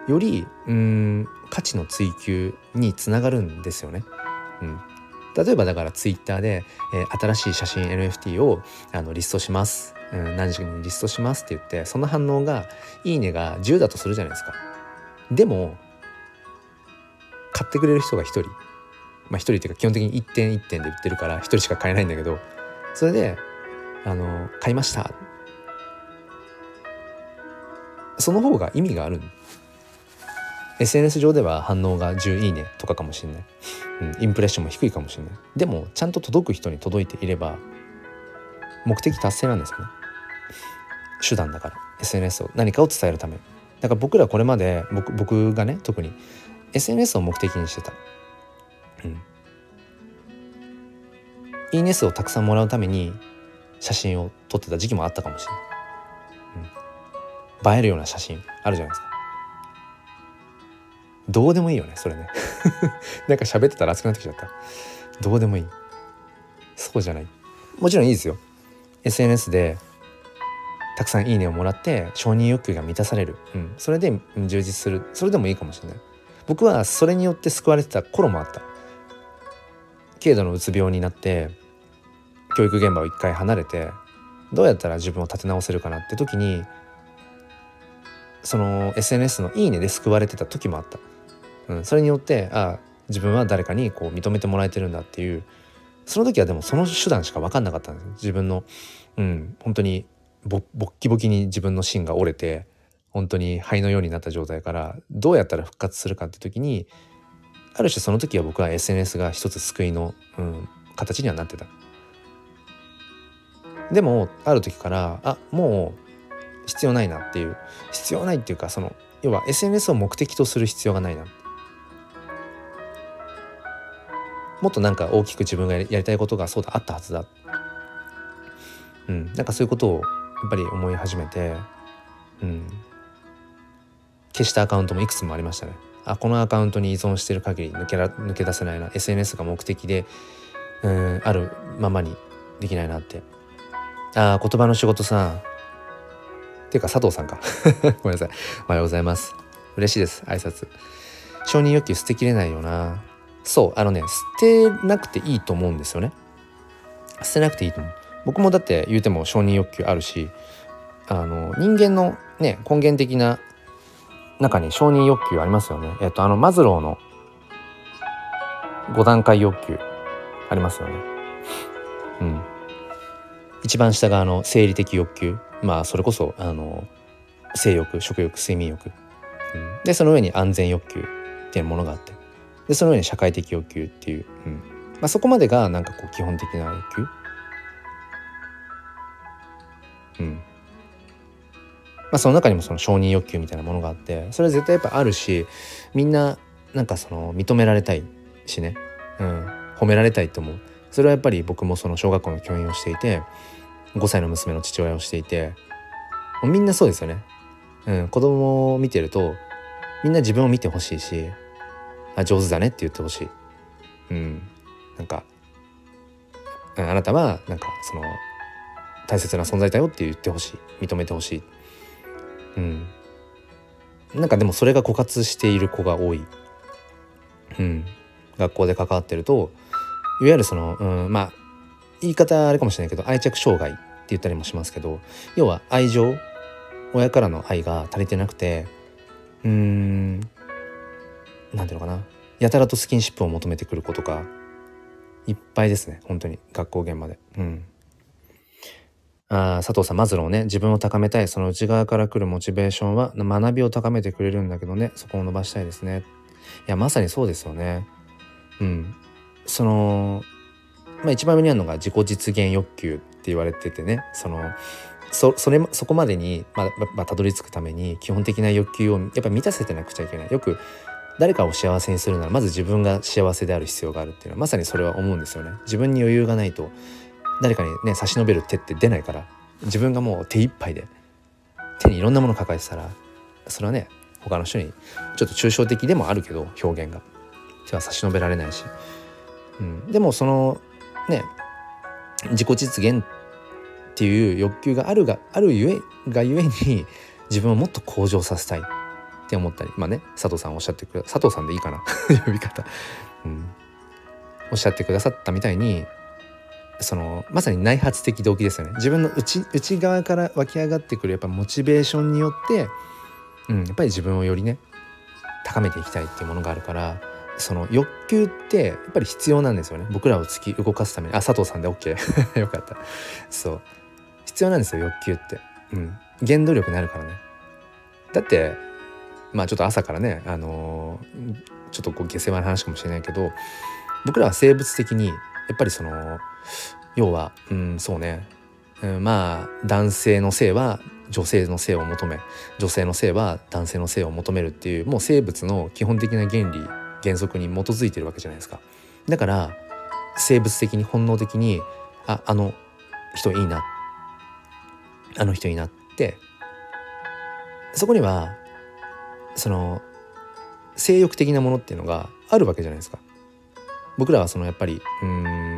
よりうん価値の追求につながるんですよね。うん、例えばだからツイッターで、えー、新しい写真 NFT をあのリストします、うん、何時にリストしますって言ってその反応がいいねが10だとするじゃないですか。でも買ってくれる人が1人。まあ1人っていうか基本的に1点1点で売ってるから1人しか買えないんだけど。それであの買いました。その方が意味がある。SNS 上では反応が10いいねとかかもしれない、うん、インプレッションも低いかもしれない。でもちゃんと届く人に届いていれば目的達成なんですよね。手段だから SNS を。何かを伝えるため。だから僕らこれまで僕僕がね特に SNS を目的にしてた。うん。いいね数をたくさんもらうために写真を撮ってた時期もあったかもしれない。映えるような写真あるじゃないですか。どうでもいいよねそれね。なんか喋ってたら熱くなってきちゃった。どうでもいい。そうじゃない。もちろんいいですよ。SNS でたくさんいいねをもらって承認欲求が満たされる、うん、それで充実する。それでもいいかもしれない。僕はそれによって救われてた頃もあった。軽度のうつ病になって教育現場を一回離れてどうやったら自分を立て直せるかなって時にその SNS の「いいね」で救われてた時もあった、うん、それによってああ自分は誰かにこう認めてもらえてるんだっていう。その時はでもその手段しか分かんなかったんです自分のうん本当にぼぼっきぼきに自分の芯が折れて本当に灰のようになった状態からどうやったら復活するかって時にある種その時は僕は SNS が一つ救いの、うん、形にはなってた。でもある時からあもう必要ないなっていう必要ないっていうかその要は SNS を目的とする必要がないなもっとなんか大きく自分がやりたいことがそうだあったはずだうんなんかそういうことをっぱり思い始めてうん。消したアカウントもいくつもありましたね。あこのアカウントに依存してる限り抜けら抜け出せないな。SNS が目的でうんあるままにできないなって。あ言葉の仕事さっていうか佐藤さんか。ごめんなさい。おはようございます。嬉しいです。挨拶。承認欲求捨てきれないよな。そうあのね捨てなくていいと思うんですよね。捨てなくていいと思う。僕もだって言うても承認欲求あるしあの人間のね根源的な中に承認欲求ありますよね。えっとあのマズローの5段階欲求ありますよね。うん。一番下があの生理的欲求。まあそれこそあの性欲食欲睡眠欲、うん、でその上に安全欲求っていうものがあって。でその上に社会的欲求っていう、うん。まあ、そこまでがなんかこう基本的な欲求。うん。まあ、その中にもその承認欲求みたいなものがあってそれは絶対やっぱあるしみんななんかその認められたいしね、うん、褒められたいと思う。それはやっぱり僕もその小学校の教員をしていて5歳の娘の父親をしていてもうみんなそうですよね、うん、子供を見てるとみんな自分を見てほしいしあ上手だねって言ってほしい、うん、なんかあなたはなんかその大切な存在だよって言ってほしい。認めてほしい。うん。なんかでもそれが枯渇している子が多い、うん、学校で関わってるといわゆるその、うん、まあ言い方あれかもしれないけど愛着障害って言ったりもしますけど要は愛情親からの愛が足りてなくてうーん何ていうのかな。やたらとスキンシップを求めてくる子とかいっぱいですね。本当に。学校現場で。うん。あ佐藤さん、マズローね、自分を高めたい。その内側から来るモチベーションは学びを高めてくれるんだけどね、そこを伸ばしたいですね。いや、まさにそうですよね。うん。その、まあ一番上にあるのが自己実現欲求って言われててね、その、そそれそこまでに、まあ、まあ、たどり着くために基本的な欲求をやっぱ満たせてなくちゃいけないよく誰かを幸せにするならまず自分が幸せである必要があるっていうのはまさにそれは思うんですよね自分に余裕がないと誰かにね差し伸べる手って出ないから自分がもう手一杯で手にいろんなもの抱えてたらそれはね他の人にちょっと抽象的でもあるけど表現が。手は差し伸べられないし、うん、でもそのね自己実現っていう欲求があるがあるゆえがゆえに自分をもっと向上させたいって思ったり。まあね佐藤さんおっしゃってくれ佐藤さんでいいかな。呼び方、うん、おっしゃってくださったみたいにそのまさに内発的動機ですよね。自分の内内側から湧き上がってくるやっぱモチベーションによって、うん、やっぱり自分をよりね高めていきたいっていうものがあるからその欲求ってやっぱり必要なんですよね。僕らを突き動かすために。あ佐藤さんで OK よかった。そう。必要なんですよ欲求って。うん。原動力になるからね。だってまあちょっと朝からねあのー、ちょっとこう下世話な話かもしれないけど僕らは生物的にやっぱりその要はうんそうね、うん、まあ男性の性は女性の性を求め女性の性は男性の性を求めるっていうもう生物の基本的な原理原則に基づいてるわけじゃないですか。だから生物的に本能的にああの人いいなあの人いいなってそこにはその性欲的なものっていうのがあるわけじゃないですか。僕らはそのやっぱりうん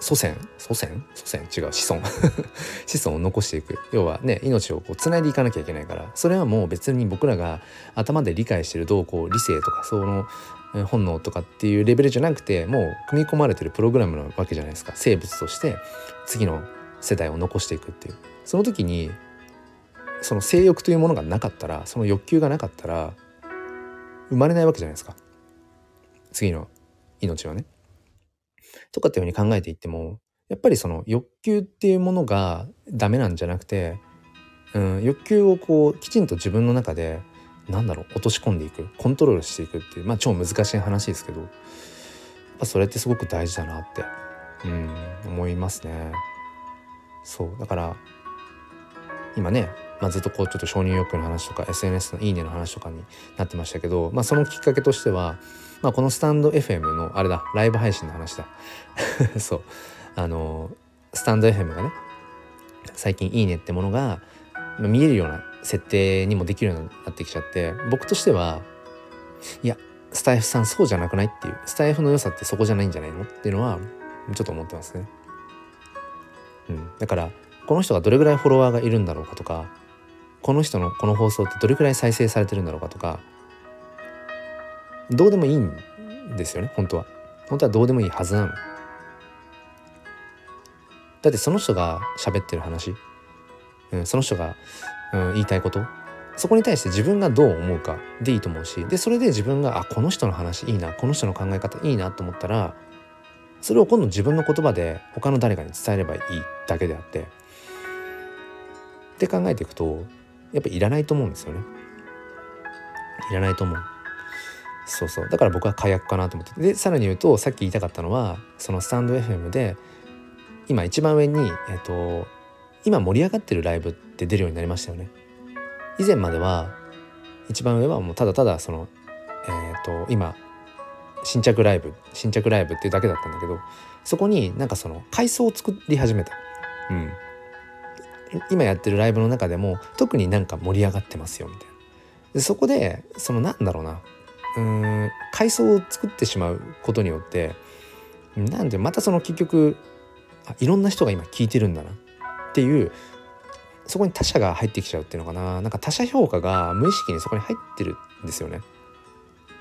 祖先？祖先？祖先？違う子孫。子孫を残していく。要はね命をこうつないでいかなきゃいけないから。それはもう別に僕らが頭で理解してるどうこう理性とかその本能とかっていうレベルじゃなくてもう組み込まれてるプログラムなわけじゃないですか。生物として次の世代を残していくっていう。その時にその性欲というものがなかったらその欲求がなかったら生まれないわけじゃないですか。次の命はね。とかっていうふうに考えていってもやっぱりその欲求っていうものがダメなんじゃなくて、うん、欲求をこうきちんと自分の中でなんだろう落とし込んでいくコントロールしていくっていうまあ超難しい話ですけどやっぱそれってすごく大事だなって、うん、思いますね。そうだから今ね、まあ、ずっとこうちょっと承認欲求の話とか SNS の「いいね」の話とかになってましたけど、まあ、そのきっかけとしてはまあ、このスタンド FM のあれだライブ配信の話だ。そう。あのスタンド FM がね最近いいねってものが見えるような設定にもできるようになってきちゃって僕としてはいやスタイフさんそうじゃなくないっていう。スタイフの良さってそこじゃないんじゃないのっていうのはちょっと思ってますね。うん、だからこの人がどれぐらいフォロワーがいるんだろうかとかこの人のこの放送ってどれくらい再生されてるんだろうかとかどうでもいいんですよね本当は本当はどうでもいいはずなのだってその人が喋ってる話、うん、その人が、うん、言いたいことそこに対して自分がどう思うかでいいと思うしでそれで自分があこの人の話いいなこの人の考え方いいなと思ったらそれを今度自分の言葉で他の誰かに伝えればいいだけであってって考えていくとやっぱいらないと思うんですよね。いらないと思う。そうそう。だから僕は火薬かなと思ってでさらに言うとさっき言いたかったのはそのスタンド FM で今一番上に、えーと、今盛り上がってるライブって出るようになりましたよね。以前までは一番上はもうただただそのえっ、ー、と今新着ライブ新着ライブっていうだけだったんだけどそこになんかその階層を作り始めた。うん。今やってるライブの中でも特になんか盛り上がってますよみたいな。でそこでそのなんだろうなうん階層を作ってしまうことによってなんでまたその結局あいろんな人が今聞いてるんだなっていうそこに他者が入ってきちゃうっていうのかななんか他者評価が無意識にそこに入ってるんですよね。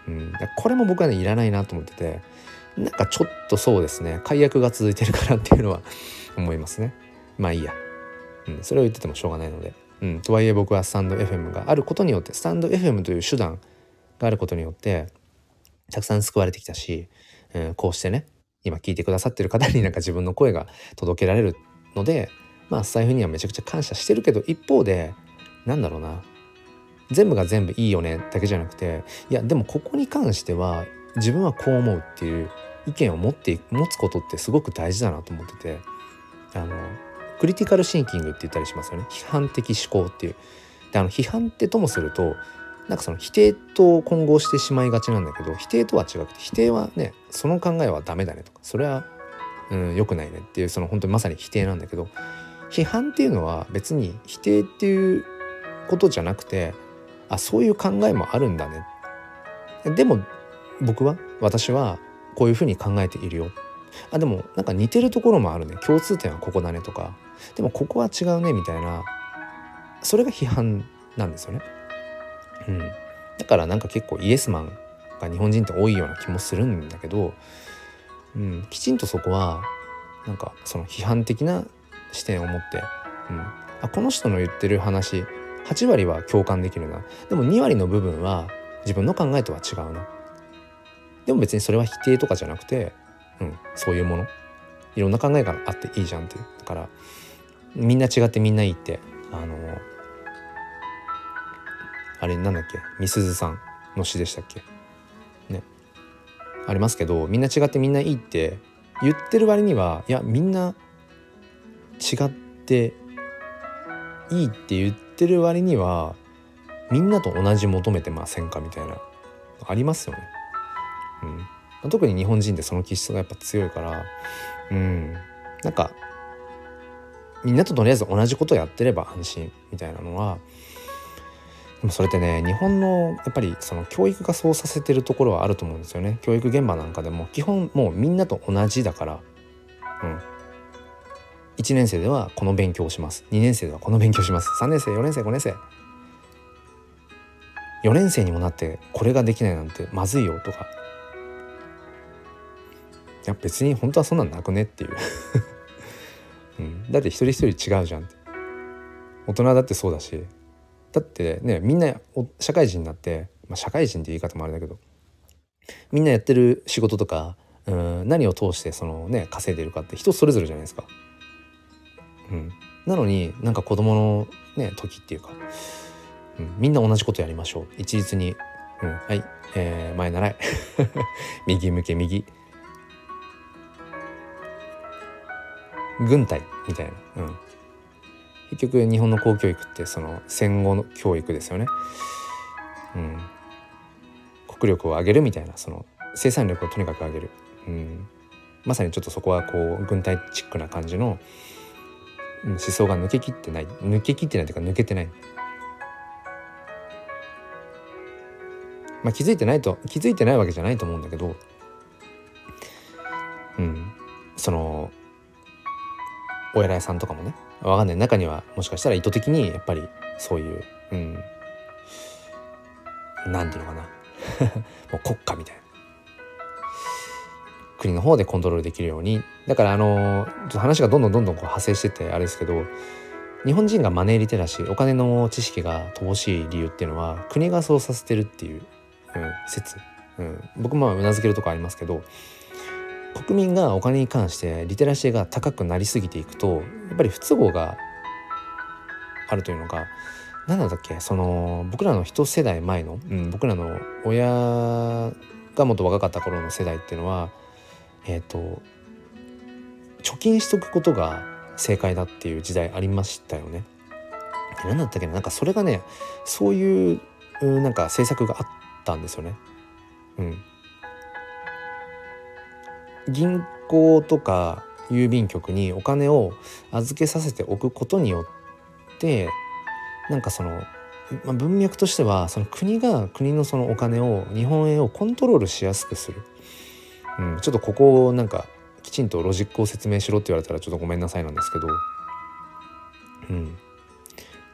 うん、これも僕はねいらないなと思っててなんかちょっとそうですね解約が続いてるかなっていうのは思いますね。まあいいや。うん、それを言っててもしょうがないので、うん、とはいえ僕はスタンド FM があることによってスタンド FM という手段があることによってたくさん救われてきたし、うん、こうしてね今聞いてくださってる方になんか自分の声が届けられるのでまあスタイフにはめちゃくちゃ感謝してるけど一方でなんだろうな全部が全部いいよねだけじゃなくていやでもここに関しては自分はこう思うっていう意見を持って持つことってすごく大事だなと思っててあのクリティカルシンキングって言ったりしますよね。批判的思考っていう。であの批判ってともするとなんかその否定と混合してしまいがちなんだけど否定とは違くて否定はねその考えはダメだねとかそれはうん良くないねっていうその本当にまさに否定なんだけど批判っていうのは別に否定っていうことじゃなくてあそういう考えもあるんだね。でも僕は私はこういうふうに考えているよ。あでもなんか似てるところもあるね。共通点はここだねとか。でもここは違うねみたいなそれが批判なんですよね。うん、だからなんか結構イエスマンが日本人って多いような気もするんだけど、うん、きちんとそこはなんかその批判的な視点を持って、うん、あこの人の言ってる話8割は共感できるな。でも2割の部分は自分の考えとは違うな。でも別にそれは否定とかじゃなくてうん、そういうもの。いろんな考えがあっていいじゃんっていう。だからみんな違ってみんないいってあのあれなんだっけ？みすずさんの詩でしたっけ？ね。ありますけどみんな違ってみんないいって言ってる割にはいやみんな違っていいって言ってる割にはみんなと同じ求めてませんかみたいなありますよね。うん。特に日本人ってその気質がやっぱ強いからうん。なんかみんなととりあえず同じことやってれば安心みたいなのはでもそれってね日本のやっぱりその教育がそうさせてるところはあると思うんですよね。教育現場なんかでも基本もうみんなと同じだから。うん。1年生ではこの勉強をします。2年生ではこの勉強します。3年生4年生5年生。4年生にもなってこれができないなんてまずいよとか。いや別に本当はそんなんなくねっていう。うん、だって一人一人違うじゃん大人だってそうだし。だってねみんな社会人になって、まあ、社会人って言い方もあれだけどみんなやってる仕事とかうん何を通してそのね稼いでるかって人それぞれじゃないですか。うん、なのになんか子供のね時っていうか、うん、みんな同じことやりましょう。一律に、うん、はい、えー、前習い。右向け右。軍隊みたいな、うん、結局日本の公教育ってその戦後の教育ですよね、うん、国力を上げるみたいなその生産力をとにかく上げる、うん、まさにちょっとそこはこう軍隊チックな感じの思想が抜けきってない。抜けきってないというか抜けてない。まあ、気づいてないと気づいてないわけじゃないと思うんだけど、うん、そのお偉いさんとかもねわかんない。中にはもしかしたら意図的にやっぱりそういううん。なんていうのかな。もう国家みたいな。国の方でコントロールできるように。だからあのちょっと話がどんどんどんどんこう派生しててあれですけど日本人がマネーリテラシーお金の知識が乏しい理由っていうのは国がそうさせてるっていう、うん、説、うん、僕もうなずけるとこありますけど国民がお金に関してリテラシーが高くなりすぎていくとやっぱり不都合があるというのが何だっけその僕らの一世代前の、うん、僕らの親がもっと若かった頃の世代っていうのはえっ、ー、と貯金しとくことが正解だっていう時代ありましたよね。何だったっけななんかそれがねそういうなんか政策があったんですよね。うん、銀行とか郵便局にお金を預けさせておくことによってなんかその、まあ、文脈としてはその国が国のそのお金を日本円をコントロールしやすくする、うん、ちょっとここをなんかきちんとロジックを説明しろって言われたらちょっとごめんなさいなんですけど、うん、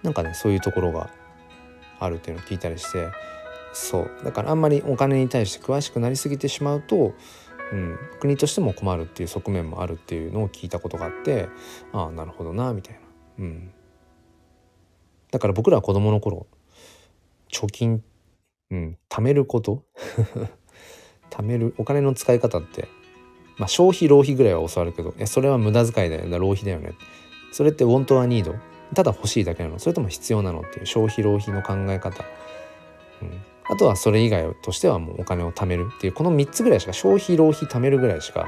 なんかねそういうところがあるっていうのを聞いたりして。そう。だからあんまりお金に対して詳しくなりすぎてしまうと、うん、国としても困るっていう側面もあるっていうのを聞いたことがあってああなるほどなみたいな。うん。だから僕らは子供の頃貯金うん貯めること 貯めるお金の使い方ってまあ消費浪費ぐらいは教わるけどいそれは無駄遣いだよね浪費だよね。それって本当はニードただ欲しいだけなの。それとも必要なのっていう消費浪費の考え方、うん、あとはそれ以外としてはもうお金を貯めるっていうこの3つぐらいしか消費浪費貯めるぐらいしか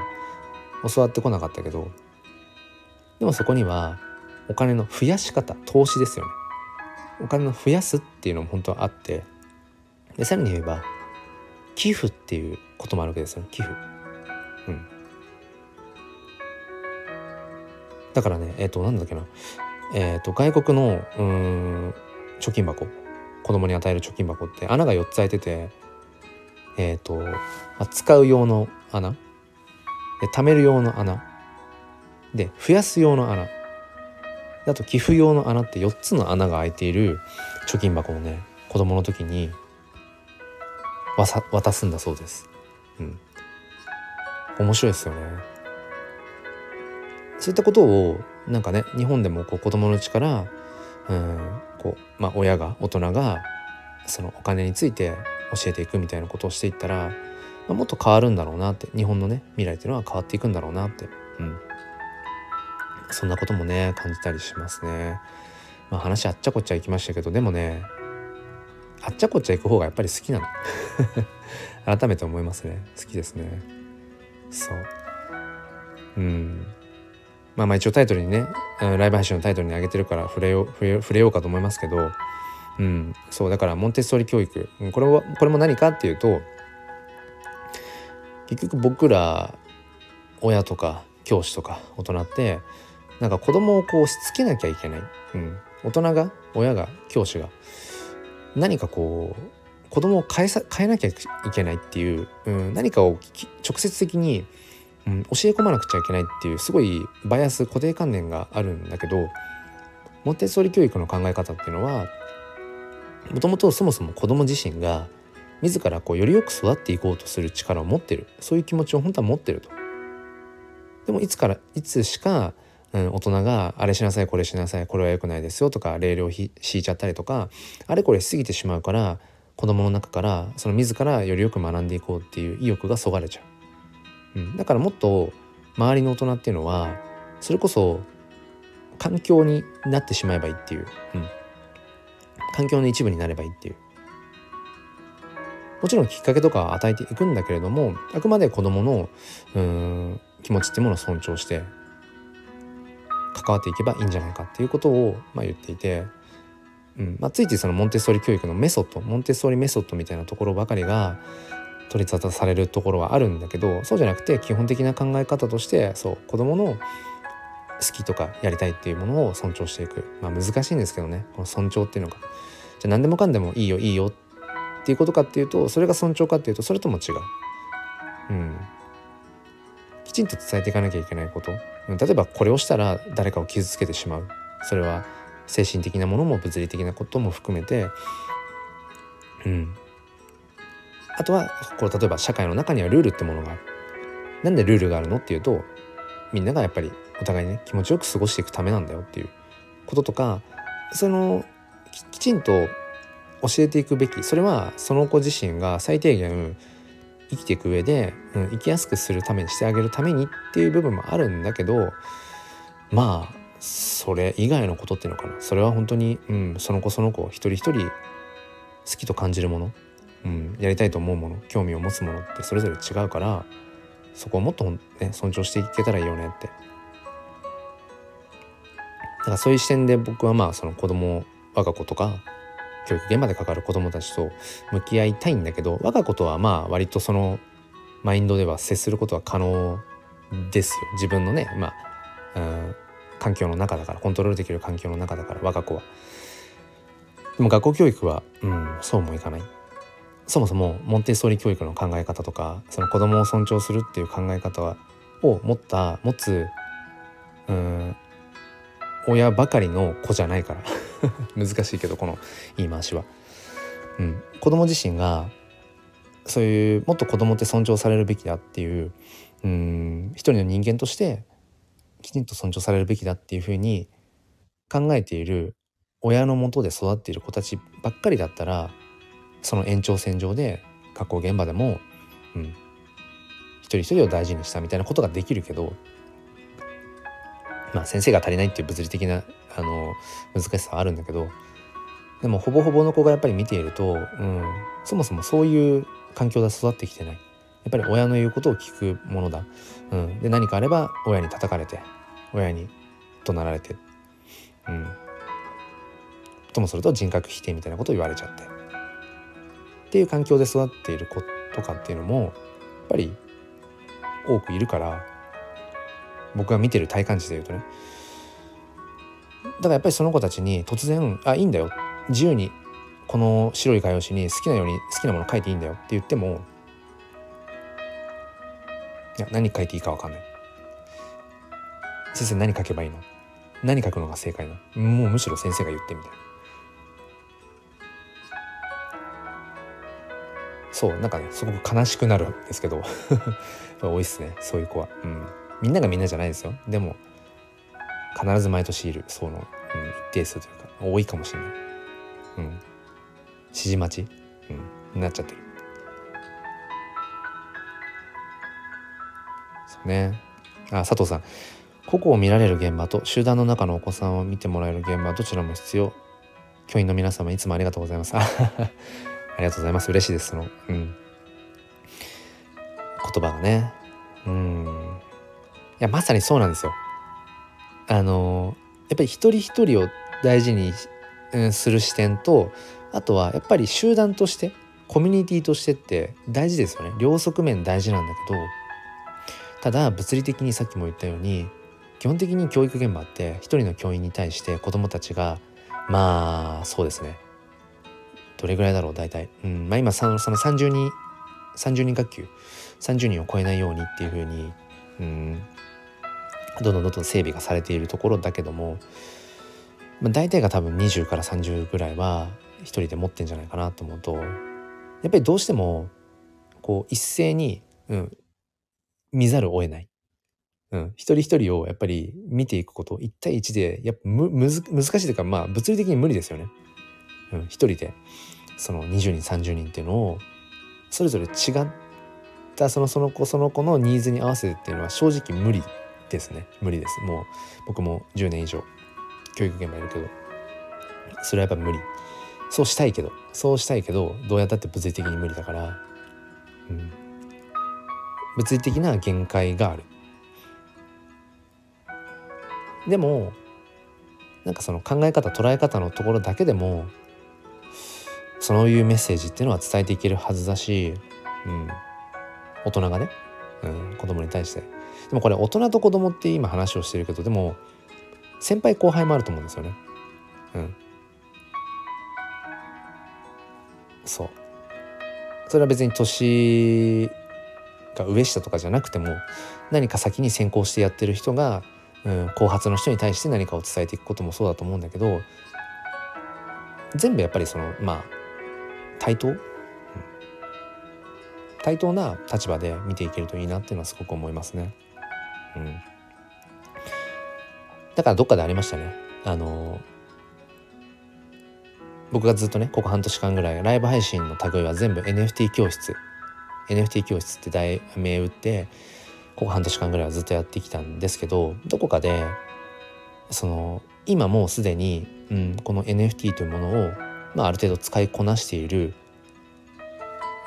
教わってこなかったけどでもそこにはお金の増やし方投資ですよね。お金を増やすっていうのも本当はあってでさらに言えば寄付っていうこともあるわけですよね寄付。うん、だからねえっ、ー、となんだっけな。えっ、ー、と外国のうん貯金箱。子供に与える貯金箱って穴が4つ開いててえっ、ー、と、まあ、使う用の穴で貯める用の穴で増やす用の穴あと寄付用の穴って4つの穴が開いている貯金箱をね子供の時に渡すんだそうです。うん、面白いですよね。そういったことをなんかね日本でもこう子供のうちからうんこう、まあ、親が大人がそのお金について教えていくみたいなことをしていったら、まあ、もっと変わるんだろうなって日本のね未来っていうのは変わっていくんだろうなって、うん、そんなこともね感じたりしますね。まあ、話あっちゃこっちゃいきましたけどでもねあっちゃこっちゃ行く方がやっぱり好きなの。改めて思いますね。好きですね。そう。うん。まあまあ一応タイトルにねライブ配信のタイトルに上げてるから触れよう触れようかと思いますけどうんそうだからモンテッソーリ教育これはこれも何かっていうと結局僕ら親とか教師とか大人ってなんか子供をこうしつけなきゃいけない、うん、大人が親が教師が何かこう子供を変えさ変えなきゃいけないっていう、うん、何かを直接的に、うん、教え込まなくちゃいけないっていうすごいバイアス固定観念があるんだけどモンテッソーリ教育の考え方っていうのはもともとそもそも子供自身が自らこうよりよく育っていこうとする力を持ってるそういう気持ちを本当は持ってると。でもいつからいつしかうん、大人があれしなさいこれしなさいこれは良くないですよとかレールを引いちゃったりとかあれこれしすぎてしまうから子供の中からその自らよりよく学んでいこうっていう意欲がそがれちゃう、うん、だからもっと周りの大人っていうのはそれこそ環境になってしまえばいいっていう、うん、環境の一部になればいいっていう。もちろんきっかけとか与えていくんだけれどもあくまで子供のうん気持ちっていうものを尊重して関わっていけばいいんじゃないかっていうことを、まあ、言っていて、うん。まあ、ついついそのモンテッソーリ教育のメソッドモンテッソーリメソッドみたいなところばかりが取り沙汰されるところはあるんだけどそうじゃなくて基本的な考え方としてそう子どもの好きとかやりたいっていうものを尊重していく。まあ難しいんですけどね。この尊重っていうのが。じゃあ何でもかんでもいいよいいよっていうことかっていうとそれが尊重かっていうとそれとも違う。うん。きちんと伝えていかなきゃいけないこと。例えばこれをしたら誰かを傷つけてしまう。それは精神的なものも物理的なことも含めて。うん。あとはこう例えば社会の中にはルールってものがある。なんでルールがあるのっていうとみんながやっぱりお互いね気持ちよく過ごしていくためなんだよっていうこととかそのきちんと教えていくべき。それはその子自身が最低限生きていく上で、うん、生きやすくするためにしてあげるためにっていう部分もあるんだけどまあそれ以外のことっていうのかな。それは本当に、うん、その子その子一人一人好きと感じるもの、うん、やりたいと思うもの興味を持つものってそれぞれ違うからそこをもっと、ね、尊重していけたらいいよねってだからそういう視点で僕はまあその子供我が子とか教育現場で関わる子どもたちと向き合いたいんだけど我が子とはまあ割とそのマインドでは接することは可能ですよ自分のねまあ、うん、環境の中だからコントロールできる環境の中だから我が子は。でも学校教育は、うん、そうもいかない。そもそもモンテッソーリ教育の考え方とかその子供を尊重するっていう考え方を持った持つうん親ばかりの子じゃないから 難しいけどこの言い回しは。うん、子供自身がそういうもっと子供って尊重されるべきだっていううん一人の人間としてきちんと尊重されるべきだっていうふうに考えている親のもとで育っている子たちばっかりだったらその延長線上で学校現場でも、うん、一人一人を大事にしたみたいなことができるけどまあ先生が足りないっていう物理的なあの難しさはあるんだけどでもほぼほぼの子がやっぱり見ていると、うん、そもそもそういう環境で育ってきてない。やっぱり親の言うことを聞くものだ、うん、で何かあれば親に叩かれて親に怒鳴られて、うん、ともすると人格否定みたいなことを言われちゃって。っていう環境で育っている子とかっていうのもやっぱり多くいるから僕が見てる体感値で言うとね。だからやっぱりその子たちに突然「あいいんだよ。自由にこの白い画用紙に好きなように好きなもの書いていいんだよ」って言ってもいや何書いていいか分かんない。先生何書けばいいの？何書くのが正解なの？もうむしろ先生が言ってみたい。なそうなんかねすごく悲しくなるんですけど。多いっすねそういう子は、うん、みんながみんなじゃないですよ。でも必ず毎年いるその、うん、一定数というか多いかもしれない、うん、指示待ち、うん、になっちゃってる。そうね。あ佐藤さん。個々を見られる現場と集団の中のお子さんを見てもらえる現場どちらも必要。教員の皆様いつもありがとうございます。ありがとうございます。嬉しいですそのうん。言葉がね。うん。いやまさにそうなんですよ。あのやっぱり一人一人を大事に、うん、する視点とあとはやっぱり集団としてコミュニティとしてって大事ですよね。両側面大事なんだけどただ物理的にさっきも言ったように基本的に教育現場って一人の教員に対して子どもたちがまあそうですね。どれぐらいだろう大体、うん。まあ、今その30人30人学級。30人を超えないようにっていうふうに、うん、どんどんどんどん整備がされているところだけども、まあ、大体が多分20から30ぐらいは一人で持ってんじゃないかなと思うとやっぱりどうしてもこう一斉に、うん、見ざるを得ない。うん、一人一人をやっぱり見ていくこと。1対1でやっぱむむず難しいというかまあ物理的に無理ですよね。うん、一人でその20人30人っていうのをそれぞれ違ったそのその子その子のニーズに合わせてっていうのは正直無理ですね。無理です。もう僕も10年以上教育現場いるけどそれはやっぱ無理。そうしたいけどそうしたいけどどうやったって物理的に無理だから、うん、物理的な限界がある。でもなんかその考え方捉え方のところだけでもそういうメッセージっていうのは伝えていけるはずだし、うん、大人がね、うん、子供に対して。でもこれ大人と子供って今話をしてるけどでも先輩後輩もあると思うんですよね。うん、そう。それは別に年が上下とかじゃなくても何か先に先行してやってる人がうん、後発の人に対して何かを伝えていくこともそうだと思うんだけど全部やっぱりそのまあ対等、うん、対等な立場で見ていけるといいなっていうのはすごく思いますね。うん、だからどっかでありましたね。あの僕がずっとねここ半年間ぐらいライブ配信の類は全部 NFT 教室 NFT 教室って題名打ってここ半年間ぐらいはずっとやってきたんですけどどこかでその今もうすでに、うん、この NFT というものを、まあ、ある程度使いこなしている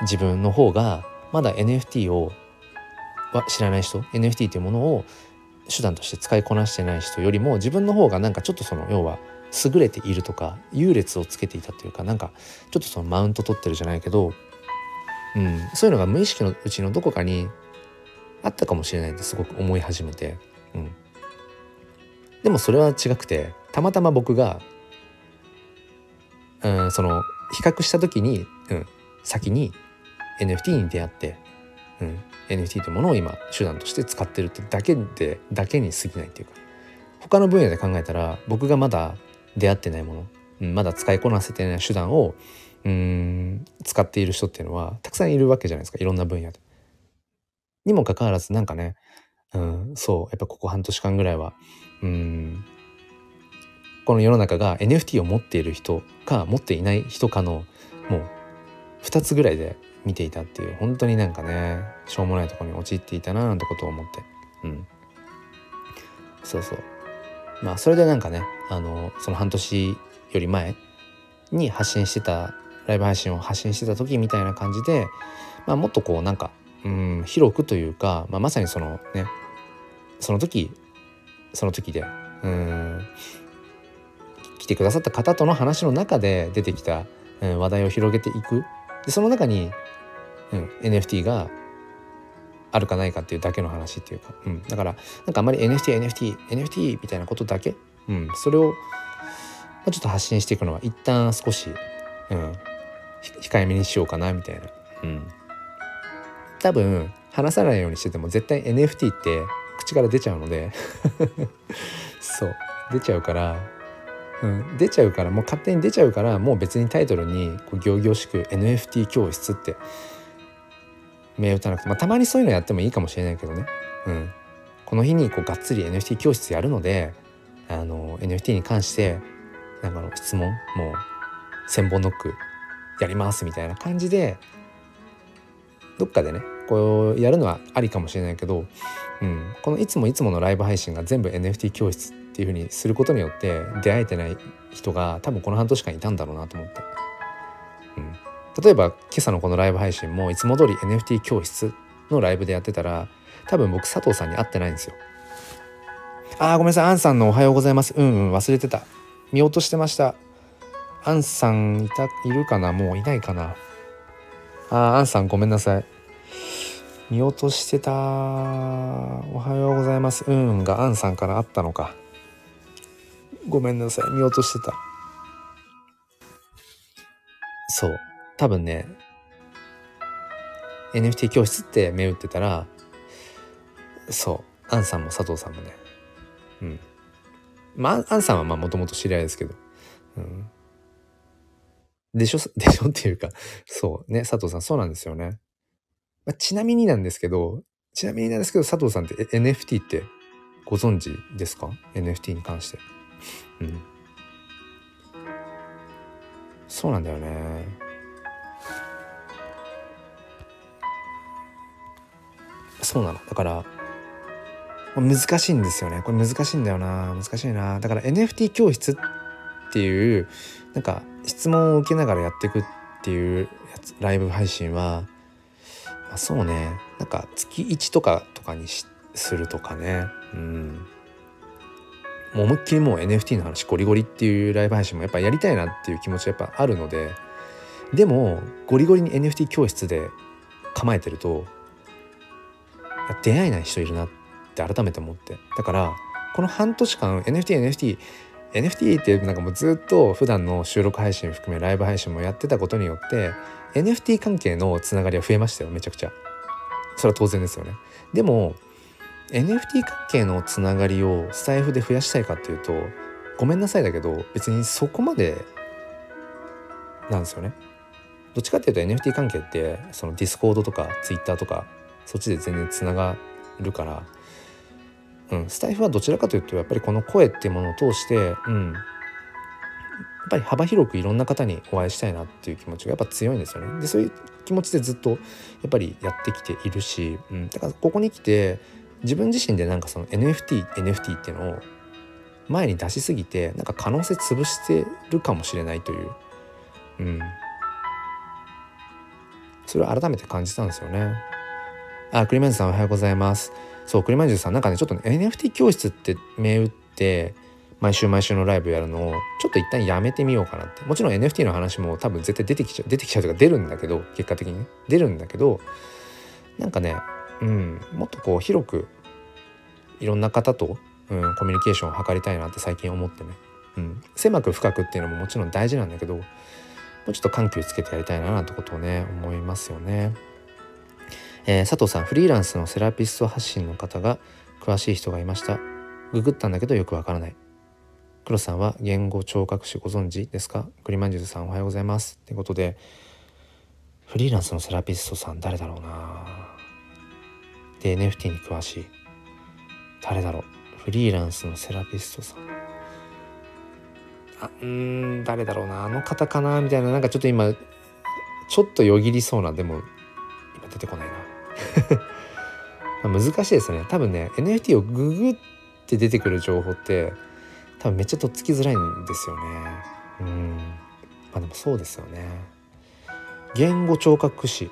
自分の方がまだ NFT を知らない人 NFT というものを手段として使いこなしてない人よりも自分の方がなんかちょっとその要は優れているとか優劣をつけていたというかなんかちょっとそのマウント取ってるじゃないけど、うん、そういうのが無意識のうちのどこかにあったかもしれないってすごく思い始めて、うん、でもそれは違くてたまたま僕が、うん、その比較した時に、うん、先に NFT に出会って、うん、NFT というものを今手段として使ってるってだけでだけに過ぎないっていうか他の分野で考えたら僕がまだ出会ってないもの、うん、まだ使いこなせてない手段をうん使っている人っていうのはたくさんいるわけじゃないですかいろんな分野で。にもかかわらずなんかね、うん、そうやっぱここ半年間ぐらいはうんこの世の中が NFT を持っている人か持っていない人かのもう2つぐらいで見ていたっていう本当になんかねしょうもないところに陥っていたななんてことを思って。うん。そうそう。まあそれでなんかねあのその半年より前に発信してたライブ配信を発信してた時みたいな感じで、まあ、もっとこうなんかうん広くというか、まあ、まさにそのねその時その時でうん。てくださった方との話の中で出てきた、うん、話題を広げていく。でその中に、うん、NFT があるかないかっていうだけの話っていうか、うん、だからなんかあんまり NFTNFTNFT NFT みたいなことだけ、うん、それを、まあ、ちょっと発信していくのは一旦少し、うん、控えめにしようかなみたいな、うん、多分話さないようにしてても絶対 NFT って口から出ちゃうので そう出ちゃうから、うん、出ちゃうからもう勝手に出ちゃうからもう別にタイトルにこう行々しく NFT 教室って銘打たなくて、まあ、たまにそういうのやってもいいかもしれないけどね、うん、この日にこうがっつり NFT 教室やるのであの NFT に関してなんかの質問もう千本ノックやりますみたいな感じでどっかでねこうやるのはありかもしれないけど、うん、このいつもいつものライブ配信が全部 NFT 教室っていう風にすることによって出会えてない人が多分この半年間いたんだろうなと思って。うん。例えば今朝のこのライブ配信もいつも通り NFT 教室のライブでやってたら多分僕佐藤さんに会ってないんですよ。あーごめんなさい。アンさんのおはようございます。うんうん忘れてた。見落としてました。アンさんいたいるかな？もういないかな。あーアンさんごめんなさい。見落としてたおはようございます。うんがアンさんからあったのか。ごめんなさい。見落としてた。そう。多分ね NFT 教室って目打ってたらそう。アンさんも佐藤さんもね。うん。まあアンさんはまあもともと知り合いですけど、うん、でしょ でしょっていうかそうね佐藤さんそうなんですよね、まあ、ちなみになんですけどちなみになんですけど佐藤さんって NFT ってご存知ですか？NFT に関して。うん。そうなんだよね。そうなの。だから難しいんですよね。これ難しいんだよな。難しいな。だから NFT 教室っていうなんか質問を受けながらやっていくっていうやつライブ配信は、まあ、そうね。なんか月1とかとかにするとかね。うん。もう思いっきりもう NFT の話ゴリゴリっていうライブ配信もやっぱやりたいなっていう気持ちやっぱあるのででもゴリゴリに NFT 教室で構えてると出会えない人いるなって改めて思って。だからこの半年間 NFTNFT NFT ってなんかもうずっと普段の収録配信含めライブ配信もやってたことによって NFT 関係のつながりは増えましたよめちゃくちゃ。それは当然ですよね。でも NFT 関係のつながりをスタイフで増やしたいかっていうとごめんなさいだけど別にそこまでなんですよね。どっちかっていうと NFT 関係ってそのディスコードとか Twitter とかそっちで全然つながるから、うん、スタイフはどちらかというとやっぱりこの声っていうものを通して、うん、やっぱり幅広くいろんな方にお会いしたいなっていう気持ちがやっぱ強いんですよね。でそういう気持ちでずっとやっぱりやってきているし、うん、だからここに来て自分自身でなんかその NFT NFT っていうのを前に出しすぎてなんか可能性潰してるかもしれないという、うん、それを改めて感じたんですよね。あ、クリマンジュさんおはようございます。そう、クリマンジュさんなんかね、ちょっとね、NFT 教室って銘打って、毎週毎週のライブやるのをちょっと一旦やめてみようかなってもちろん NFT の話も多分絶対出てきちゃう出てきちゃうというか出るんだけど結果的にね出るんだけどなんかねうん。もっとこう広くいろんな方と、うん、コミュニケーションを図りたいなって最近思ってね、うん、狭く深くっていうのももちろん大事なんだけどもうちょっと緩急つけてやりたいななんてことをね思いますよね。えー、佐藤さんフリーランスのセラピスト発信の方が詳しい人がいました。ググったんだけどよくわからない。黒さんは言語聴覚士ご存知ですか？栗まんじゅうさんおはようございます。ということでフリーランスのセラピストさん誰だろうな。で NFT に詳しい。誰だろう？フリーランスのセラピストさん。あうん誰だろうな。あの方かな？みたいな。なんかちょっと今ちょっとよぎりそうな。でも今出てこないな。難しいですね。多分ね NFT をググって出てくる情報って多分めっちゃとっつきづらいんですよね。うん。まあでもそうですよね。言語聴覚士。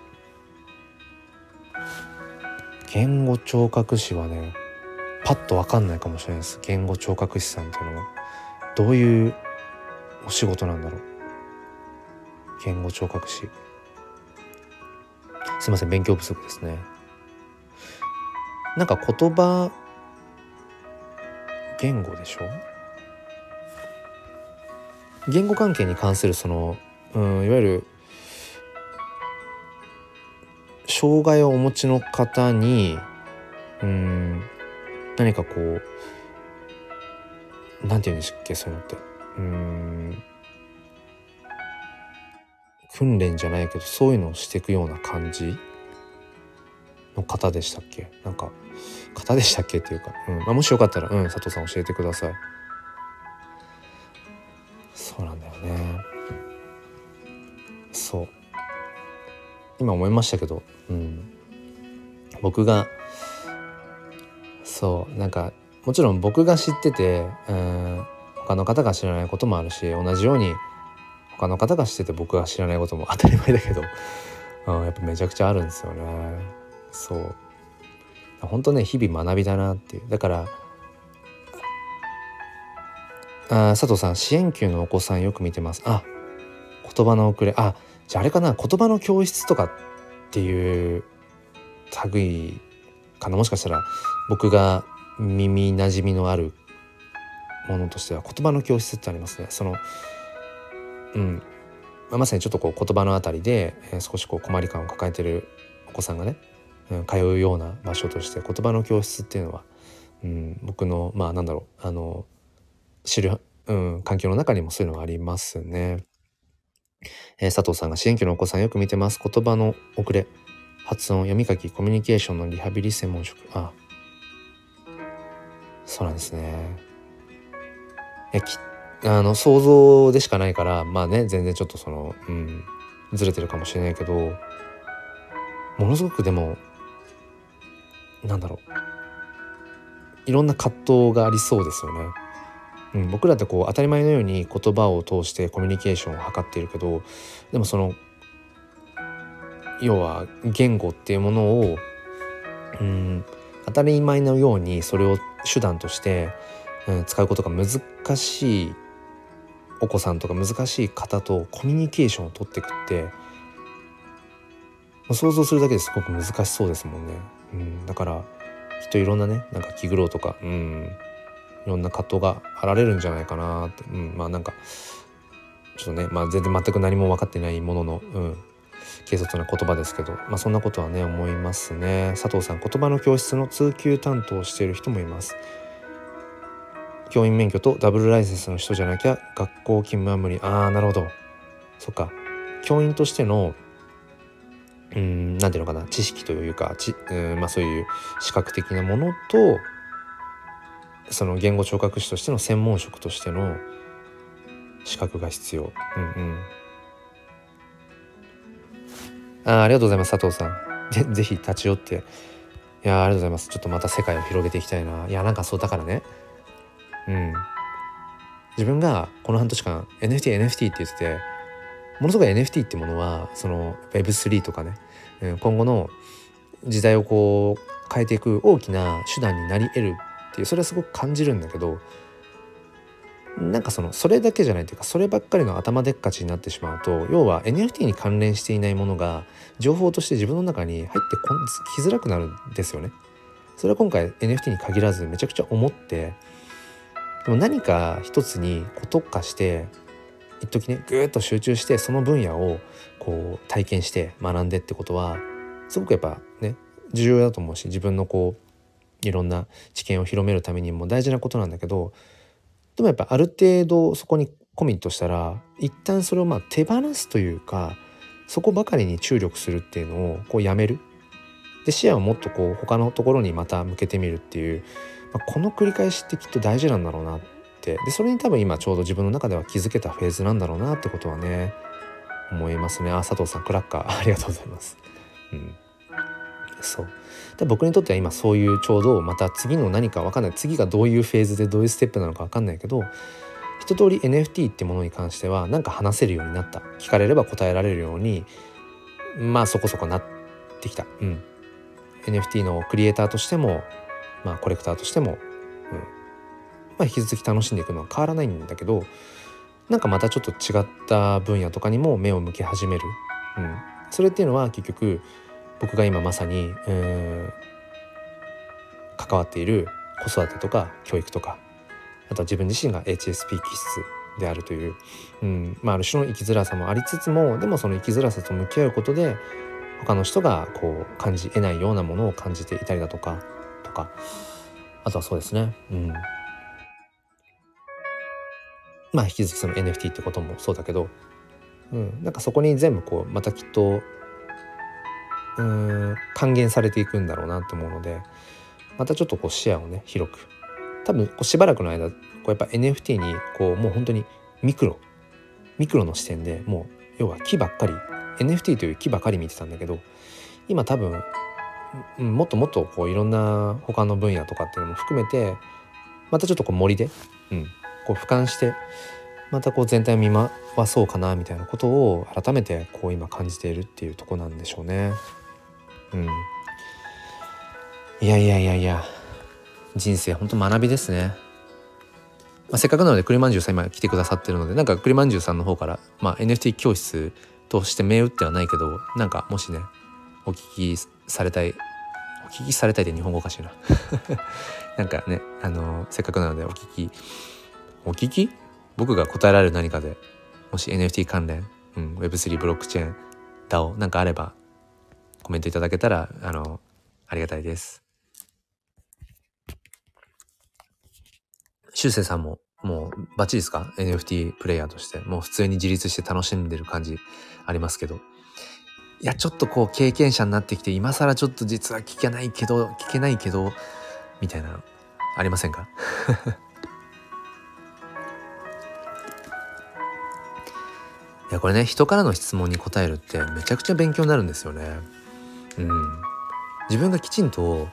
言語聴覚士はねパッと分かんないかもしれないです。言語聴覚士さんっていうのはどういうお仕事なんだろう。言語聴覚士。すいません勉強不足ですね。なんか言葉言語でしょ？言語関係に関するその、うん、いわゆる障害をお持ちの方にうん何かこうなんて言うんですっけそういうのって。うん訓練じゃないけどそういうのをしていくような感じの方でしたっけ？なんか方でしたっけっていうか、うん。まあ、もしよかったら、うん、佐藤さん教えてください。今思いましたけど、うん、僕がそうなんかもちろん僕が知ってて、うん、他の方が知らないこともあるし同じように他の方が知ってて僕が知らないことも当たり前だけど、うん、やっぱめちゃくちゃあるんですよね。そう。本当ね日々学びだなっていう。だからあ佐藤さん支援級のお子さんよく見てます。あ言葉の遅れ。あじゃああれかな言葉の教室とかっていう類かなもしかしたら僕が耳なじみのあるものとしては言葉の教室ってありますねそのうん、ま、さにちょっとこう言葉のあたりで、え、少しこう困り感を抱えてるお子さんがね、うん、通うような場所として言葉の教室っていうのは、うん、僕のまあなんだろうあの知る、うん、環境の中にもそういうのがありますね。えー、佐藤さんが支援級のお子さんよく見てます。言葉の遅れ。発音読み書きコミュニケーションのリハビリ専門職。あ。そうなんですね。えきあの想像でしかないからまあね全然ちょっとそのうんずれてるかもしれないけどものすごくでもなんだろう。いろんな葛藤がありそうですよね。うん、僕らってこう当たり前のように言葉を通してコミュニケーションを図っているけどでもその要は言語っていうものをうん当たり前のようにそれを手段として、うん、使うことが難しいお子さんとか難しい方とコミュニケーションを取っていくって想像するだけですごく難しそうですもんね。うん、だからきっといろんなねなんか気苦労とか、うん、いろんな葛藤があられるんじゃないかなって、うん、まあなんかちょっとね、まあ、全然全く何も分かってないものの、うん、軽率な言葉ですけど、まあ、そんなことはね思いますね。佐藤さん言葉の教室の通級担当をしている人もいます。教員免許とダブルライセンスの人じゃなきゃ学校勤務は無理ああなるほど。そっか。教員としてのうん何ていうのかな知識というかちうんまあそういう資格的なものとその言語聴覚士としての専門職としての資格が必要。うんうん。あありがとうございます佐藤さん。ぜ ぜひ立ち寄って。いやありがとうございます。ちょっとまた世界を広げていきたいな。いやなんかそうだからね。うん。自分がこの半年間 NFTNFT って言っててものすごい NFT ってものはその Web3 とかね。今後の時代をこう変えていく大きな手段になり得るっていうそれはすごく感じるんだけどなんかそのそれだけじゃないというかそればっかりの頭でっかちになってしまうと要は NFT に関連していないものが情報として自分の中に入ってこきづらくなるんですよね。それは今回 NFT に限らずめちゃくちゃ思ってでも何か一つにこう特化して一時ねぐーっと集中してその分野をこう体験して学んでってことはすごくやっぱね重要だと思うし自分のこういろんな知見を広めるためにも大事なことなんだけどでもやっぱある程度そこにコミットしたら一旦それをまあ手放すというかそこばかりに注力するっていうのをこうやめる。で視野をもっとこう他のところにまた向けてみるっていう、まあ、この繰り返しってきっと大事なんだろうなって。でそれに多分今ちょうど自分の中では気づけたフェーズなんだろうなってことはね思いますね。あ佐藤さんクラッカー。ありがとうございます。うん。そう。で僕にとっては今そういうちょうどまた次の何か分かんない次がどういうフェーズでどういうステップなのか分かんないけど一通り NFT ってものに関しては何か話せるようになった。聞かれれば答えられるようにまあそこそこなってきた、うん、NFT のクリエイターとしても、まあ、コレクターとしても、うん。まあ、引き続き楽しんでいくのは変わらないんだけどなんかまたちょっと違った分野とかにも目を向け始める、うん、それっていうのは結局僕が今まさに、えー、関わっている子育てとか教育とかあとは自分自身が HSP 気質であるという、うんまあ、ある種の生きづらさもありつつもでもその生きづらさと向き合うことで他の人がこう感じ得ないようなものを感じていたりだとかとかあとはそうですねうん。まあ引き続きその NFT ってこともそうだけど、うん、なんかそこに全部こうまたきっとうん還元されていくんだろうなと思うのでまたちょっとこう視野をね広く多分こうしばらくの間こうやっぱ NFT にこうもう本当にミクロミクロの視点でもう要は木ばっかり NFT という木ばかり見てたんだけど今多分もっともっとこういろんな他の分野とかっていうのも含めてまたちょっとこう森で、うん、こう俯瞰してまたこう全体を見回そうかなみたいなことを改めてこう今感じているっていうとこなんでしょうね。うん、いやいやいやいや。人生ほんと学びですね。まあ、せっかくなので栗まんじゅうさん今来てくださってるのでなんか栗まんじゅうさんの方から、まあ、NFT 教室として銘打ってはないけどなんかもしねお聞きされたいお聞きされたいで日本語おかしいな。なんかねあのせっかくなのでお聞きお聞き？僕が答えられる何かでもし NFT 関連、うん、Web3 ブロックチェーン DAO なんかあればコメントいただけたらあのありがたいです。しゅうせいさんももうバッチリですか ?NFT プレイヤーとして。もう普通に自立して楽しんでる感じありますけど。いや、ちょっとこう経験者になってきて、今更ちょっと実は聞けないけど、聞けないけど、みたいな、ありませんか？いや、これね、人からの質問に答えるってめちゃくちゃ勉強になるんですよね。うん。自分がきちんと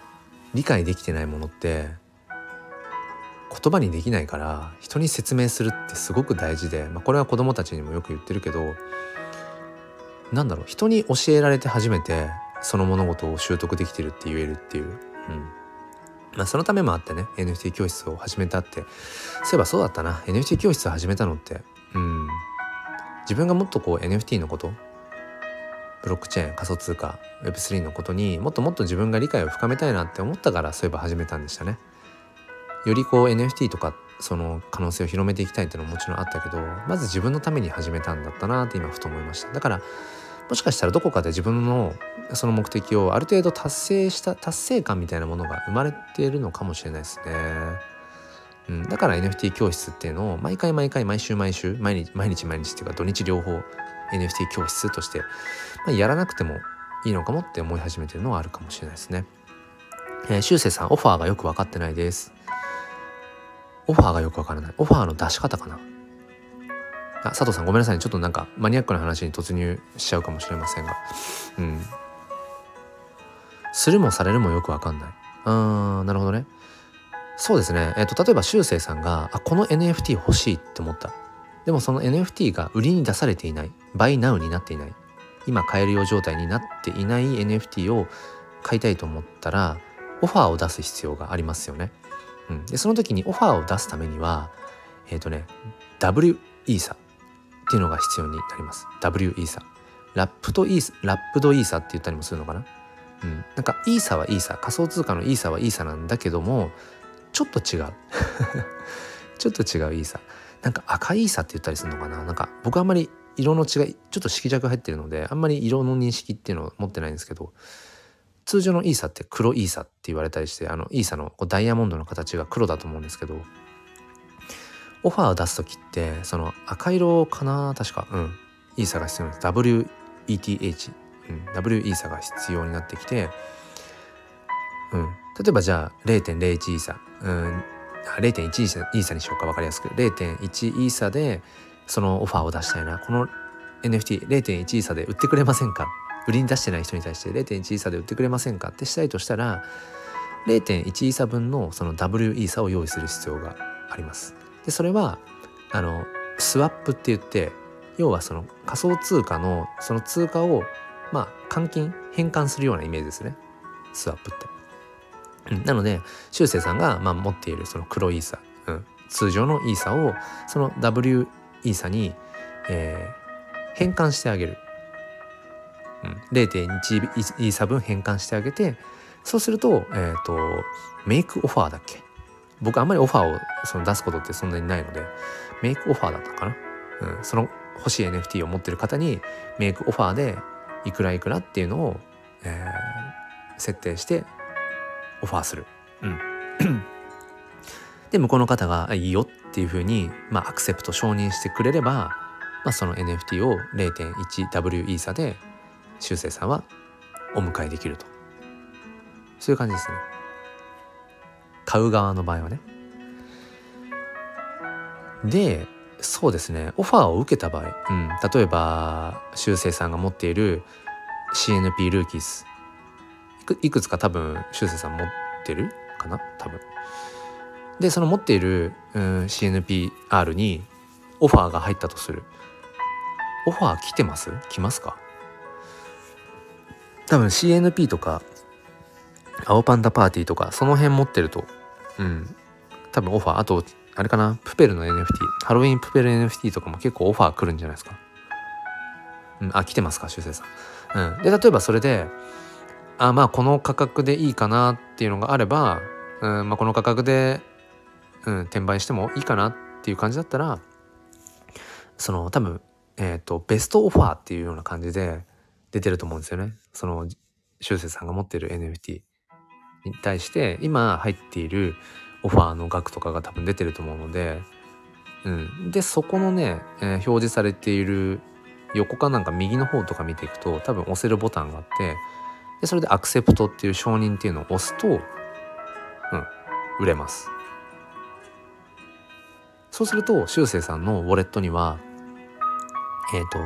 理解できてないものって、言葉にできないから人に説明するってすごく大事で、まあ、これは子供たちにもよく言ってるけどなんだろう人に教えられて初めてその物事を習得できてるって言えるっていう、うん。まあ、そのためもあってね NFT 教室を始めたってそういえばそうだったな。NFT 教室を始めたのって、うん、自分がもっとこう NFT のことブロックチェーン仮想通貨 Web3 のことにもっともっと自分が理解を深めたいなって思ったからそういえば始めたんでしたね。よりこう NFT とかその可能性を広めていきたいっていうのももちろんあったけどまず自分のために始めたんだったなって今ふと思いましただからもしかしたらどこかで自分のその目的をある程度達成した達成感みたいなものが生まれているのかもしれないですね。うん、だから NFT 教室っていうのを毎回毎回毎週毎週毎日毎日毎日っていうか土日両方 NFT 教室として、まあ、やらなくてもいいのかもって思い始めてるのはあるかもしれないですね。えー、しゅうせいさんオファーがよく分かってないです。オファーがよくわからない。オファーの出し方かな。あ、佐藤さんごめんなさい、ね。ちょっとなんかマニアックな話に突入しちゃうかもしれませんが。うん。するもされるもよくわかんない。あー、なるほどね。そうですね。えっ、ー、と、例えば、しゅうせいさんが、あ、この NFT 欲しいって思った。でもその NFT が売りに出されていない。バイナウになっていない。今買えるよう状態になっていない NFT を買いたいと思ったら、オファーを出す必要がありますよね。うん、でその時にオファーを出すためにはえっ、ー、とね W イーサっていうのが必要になります W イーサラップとイーサラップドイーサって言ったりもするのかな？うん、なんかイーサはイーサ仮想通貨のイーサはイーサなんだけどもちょっと違う ちょっと違うイーサなんか赤イーサって言ったりするのかな？なんか僕あんまり色の違いちょっと色弱入ってるのであんまり色の認識っていうのを持ってないんですけど通常のイーサって黒イーサって言われたりしてあのイーサのダイヤモンドの形が黒だと思うんですけどオファーを出す時ってその赤色かな？確かうん。イーサが必要なんです。WETH、うん、W イーサが必要になってきてうん。例えばじゃあ0.01イーサ。うん。0.1イーサイーサにしようか分かりやすく。0.1イーサでそのオファーを出したいな。この NFT0.1 イーサで売ってくれませんか？売りに出してない人に対して0.1イーサで売ってくれませんか？ってしたいとしたら0.1イーサ分のその W イーサを用意する必要があります。でそれはあのスワップって言って要はその仮想通貨のその通貨をまあ換金変換するようなイメージですね。スワップって。なので修正さんがまあ持っているその黒イーサ、うん、通常のイーサをその W イーサに、えー、変換してあげる。うん、0.1イーサ分変換してあげてそうすると,、えーと、メイクオファーだっけ？僕あんまりオファーをその出すことってそんなにないのでメイクオファーだったかな、うん、その欲しい NFT を持ってる方にメイクオファーでいくらいくらっていうのを、えー、設定してオファーする。うん。で向こうの方がいいよっていうふうに、まあ、アクセプト承認してくれれば、まあ、その NFT を 0.1W イーサで修正さんはお迎えできると。そういう感じですね。買う側の場合はね。でそうですね。オファーを受けた場合、うん、例えば修正さんが持っている CNP ルーキースいくつか多分修正さん持ってるかな？多分。でその持っている、うん、CNPR にオファーが入ったとする。オファー来てます？来ますか？多分 CNP とか青パンダパーティーとかその辺持ってると。うん。多分オファー。あとあれかな？プペルの NFT ハロウィンプペル NFT とかも結構オファー来るんじゃないですか？うん。あ来てますか？修正さん。うん。で例えばそれであまあこの価格でいいかなっていうのがあれば、うんまあ、この価格で、うん、転売してもいいかなっていう感じだったらその多分えっ、ー、とベストオファーっていうような感じで出てると思うんですよね。その、修正さんが持ってる NFT に対して、今入っているオファーの額とかが多分出てると思うので、うん。で、そこのね、えー、表示されている横かなんか右の方とか見ていくと、多分押せるボタンがあって、で、それでアクセプトっていう承認っていうのを押すと、うん、売れます。そうすると、修正さんのウォレットには、えっ、ー、と、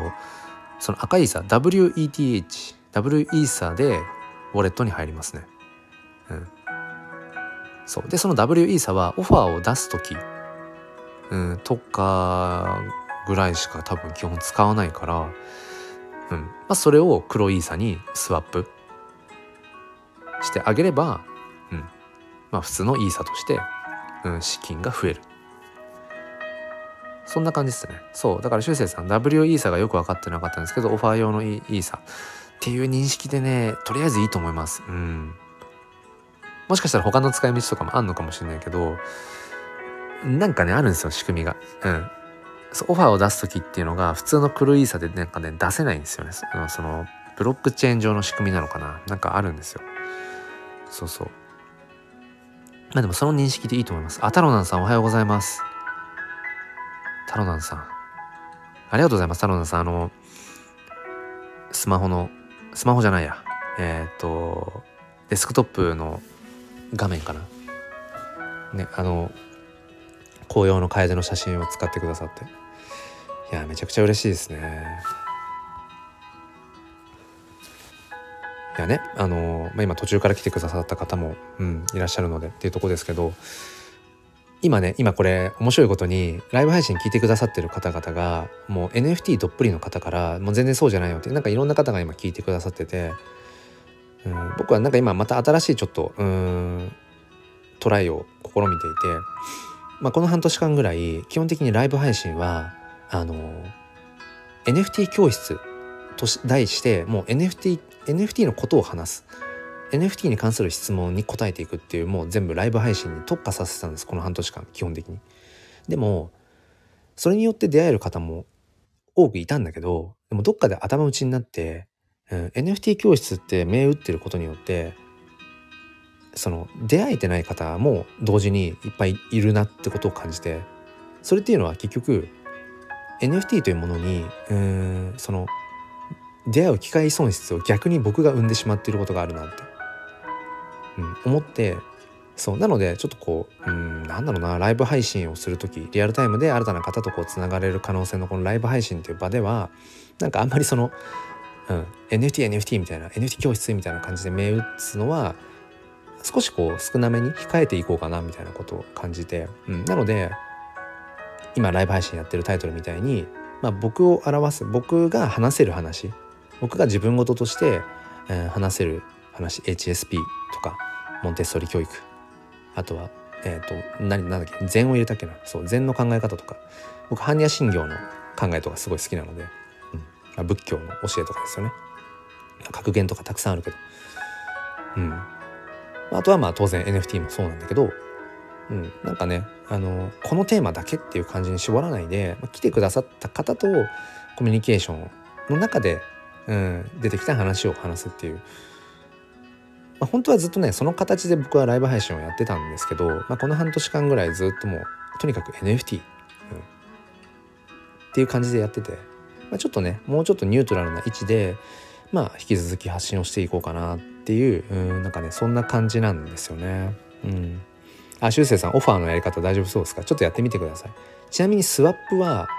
その赤いイーサ WETH W イーサでウォレットに入りますね。うん。そう。で、その W イーサはオファーを出す時、うん、とかぐらいしか多分基本使わないから、うん。まあ、それを黒イーサにスワップしてあげれば、うん。まあ、普通のイーサとして、うん、資金が増える。そんな感じですね。そう。だから修正さん、W イーサがよく分かってなかったんですけど、オファー用のイーサっていう認識でね、とりあえずいいと思います。うん。もしかしたら他の使い道とかもあんのかもしれないけど、なんかね、あるんですよ、仕組みが。うん。オファーを出す時っていうのが普通のクルイーサでなんかね出せないんですよねそのブロックチェーン上の仕組みなのかななんかあるんですよそうそう。まあでもその認識でいいと思います。あタロナンさんおはようございます。タロナンさん。ありがとうございます。タロナンさんあのスマホのスマホじゃないや。えっ、ー、とデスクトップの画面かな。ねあの紅葉の楓の写真を使ってくださって。いやめちゃくちゃ嬉しいですね。やねあの、まあ、今途中から来てくださった方も、うん、いらっしゃるのでっていうとこですけど今ね今これ面白いことにライブ配信聞いてくださってる方々がもう NFT どっぷりの方からもう全然そうじゃないよってなんかいろんな方が今聞いてくださってて、うん、僕はなんか今また新しいちょっとうんトライを試みていて、まあ、この半年間ぐらい基本的にライブ配信はあの NFT 教室と題してもう NFT, NFT のことを話す NFT に関する質問に答えていくっていうもう全部ライブ配信に特化させたんですこの半年間基本的に。でもそれによって出会える方も多くいたんだけどでもどっかで頭打ちになって、うん、NFT 教室って銘打ってることによってその出会えてない方も同時にいっぱいいるなってことを感じてそれっていうのは結局 NFT というものにうんその出会う機会損失を逆に僕が生んでしまっていることがあるなって、うん、思ってそうなのでちょっとこううんなんだろうなライブ配信をする時リアルタイムで新たな方とこうつながれる可能性のこのライブ配信という場ではなんかあんまりその、うん、NFTNFT みたいな NFT 教室みたいな感じで銘打つのは少しこう少なめに控えていこうかなみたいなことを感じて、うん、なので今ライブ配信やってるタイトルみたいに、まあ、僕を表す僕が話せる話僕が自分事として、えー、話せる話 HSP とかモンテッソリ教育あとはえっ、ー、と何なんだっけ禅を入れたっけなそう禅の考え方とか僕般若心経の考えとかすごい好きなので、うん、仏教の教えとかですよね。格言とかたくさんあるけどうん。あとはまあ当然 NFT もそうなんだけどうん、なんかねあのこのテーマだけっていう感じに絞らないで、まあ、来てくださった方とコミュニケーションの中で、うん、出てきた話を話すっていう、まあ、本当はずっとねその形で僕はライブ配信をやってたんですけど、まあ、この半年間ぐらいずっともうとにかく NFT、うん、っていう感じでやってて、まあ、ちょっとねもうちょっとニュートラルな位置でまあ引き続き発信をしていこうかなっていう、うん、なんかねそんな感じなんですよね。うんあ、修正さん、オファーのやり方大丈夫そうですか？ちょっとやってみてください。ちなみにスワップは、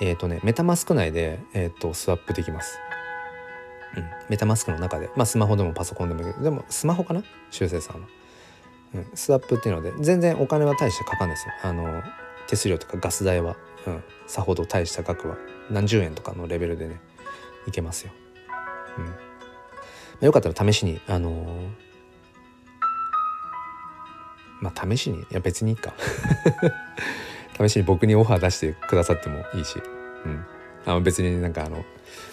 えっ、ー、とね、メタマスク内で、えっ、ー、と、スワップできます。うん。メタマスクの中で。まあ、スマホでもパソコンでもいいけど、でも、スマホかな？修正さんは。うん。スワップっていうので、全然お金は大してかかんないですよ。あの、手数料とかガス代は、うん。さほど大した額は、何十円とかのレベルでね、いけますよ。うん。まあ、よかったら試しに、あのーまあ試しに？いや別にいいか 試しに僕にオファー出してくださってもいいし、うん、あの別になんかあの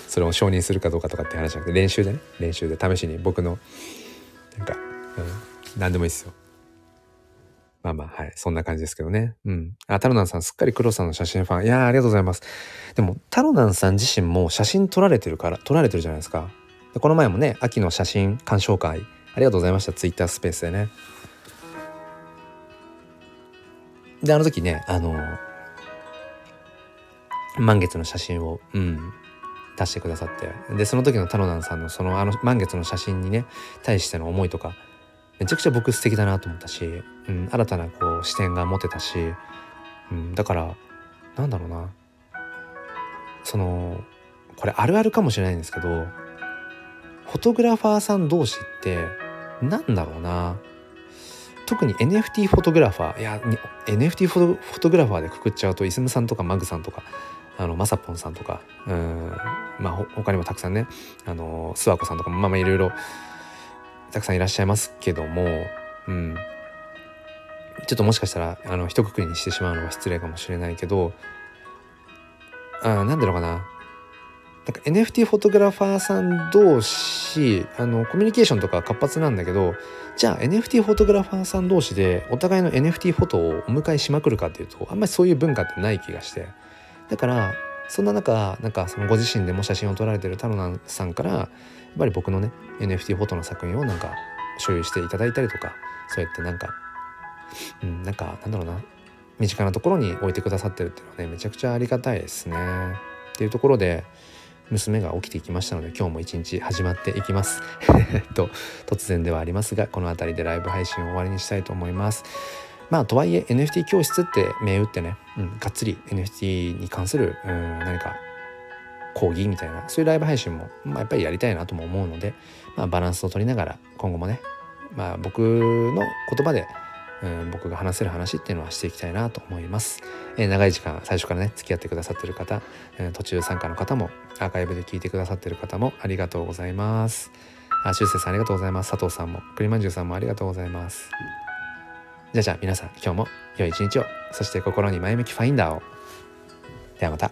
それを承認するかどうかとかって話じゃなくて練習でね練習で試しに僕のなんか、うん、何でもいいですよ。まあまあ、はい。そんな感じですけどね。うん。あ、タロナンさん、すっかり黒さんの写真ファン。いやありがとうございます。でも、タロナンさん自身も写真撮られてるから、撮られてるじゃないですか。でこの前もね、秋の写真鑑賞会、ありがとうございました。ツイッタースペースでね。であの時ねあの満月の写真を、うん、出してくださって。でその時のタロナンさんのそのあの満月の写真にね対しての思いとかめちゃくちゃ僕素敵だなと思ったし、うん、新たなこう視点が持てたし、うん、だからなんだろうな。そのこれあるあるかもしれないんですけどフォトグラファーさん同士ってなんだろうな。特に NFT フォトグラファーいや NFT フォトグラファーでくくっちゃうとイスムさんとかマグさんとかあのマサポンさんとかうんまあ他にもたくさんねあの諏訪子さんとかもまあまあいろいろたくさんいらっしゃいますけどもうん。ちょっともしかしたらあの一括りにしてしまうのは失礼かもしれないけどあなんだろうかな。なんか NFT フォトグラファーさん同士あのコミュニケーションとか活発なんだけどじゃあ NFT フォトグラファーさん同士でお互いの NFT フォトをお迎えしまくるかっていうとあんまりそういう文化ってない気がして。だからそんな中なんかそのご自身でも写真を撮られてるタロナさんからやっぱり僕のね NFT フォトの作品をなんか所有していただいたりとかそうやってなんかうんなんかなんだろうな身近なところに置いてくださってるっていうのはねめちゃくちゃありがたいですね。っていうところで娘が起きてきましたので今日も一日始まっていきます と突然ではありますがこの辺りでライブ配信を終わりにしたいと思いますまあとはいえ NFT 教室って銘打ってね、うん、がっつり NFT に関する、うん、何か講義みたいなそういうライブ配信も、まあ、やっぱりやりたいなとも思うので、まあ、バランスを取りながら今後もね、まあ、僕の言葉でうん、僕が話せる話っていうのはしていきたいなと思います、えー、長い時間最初からね付き合ってくださってる方、えー、途中参加の方もアーカイブで聞いてくださってる方もありがとうございます。あしゅうせいさんありがとうございます。佐藤さんも栗まんじゅうさんもありがとうございます。じゃあじゃあ皆さん今日も良い一日を。そして心に前向きファインダーを。ではまた。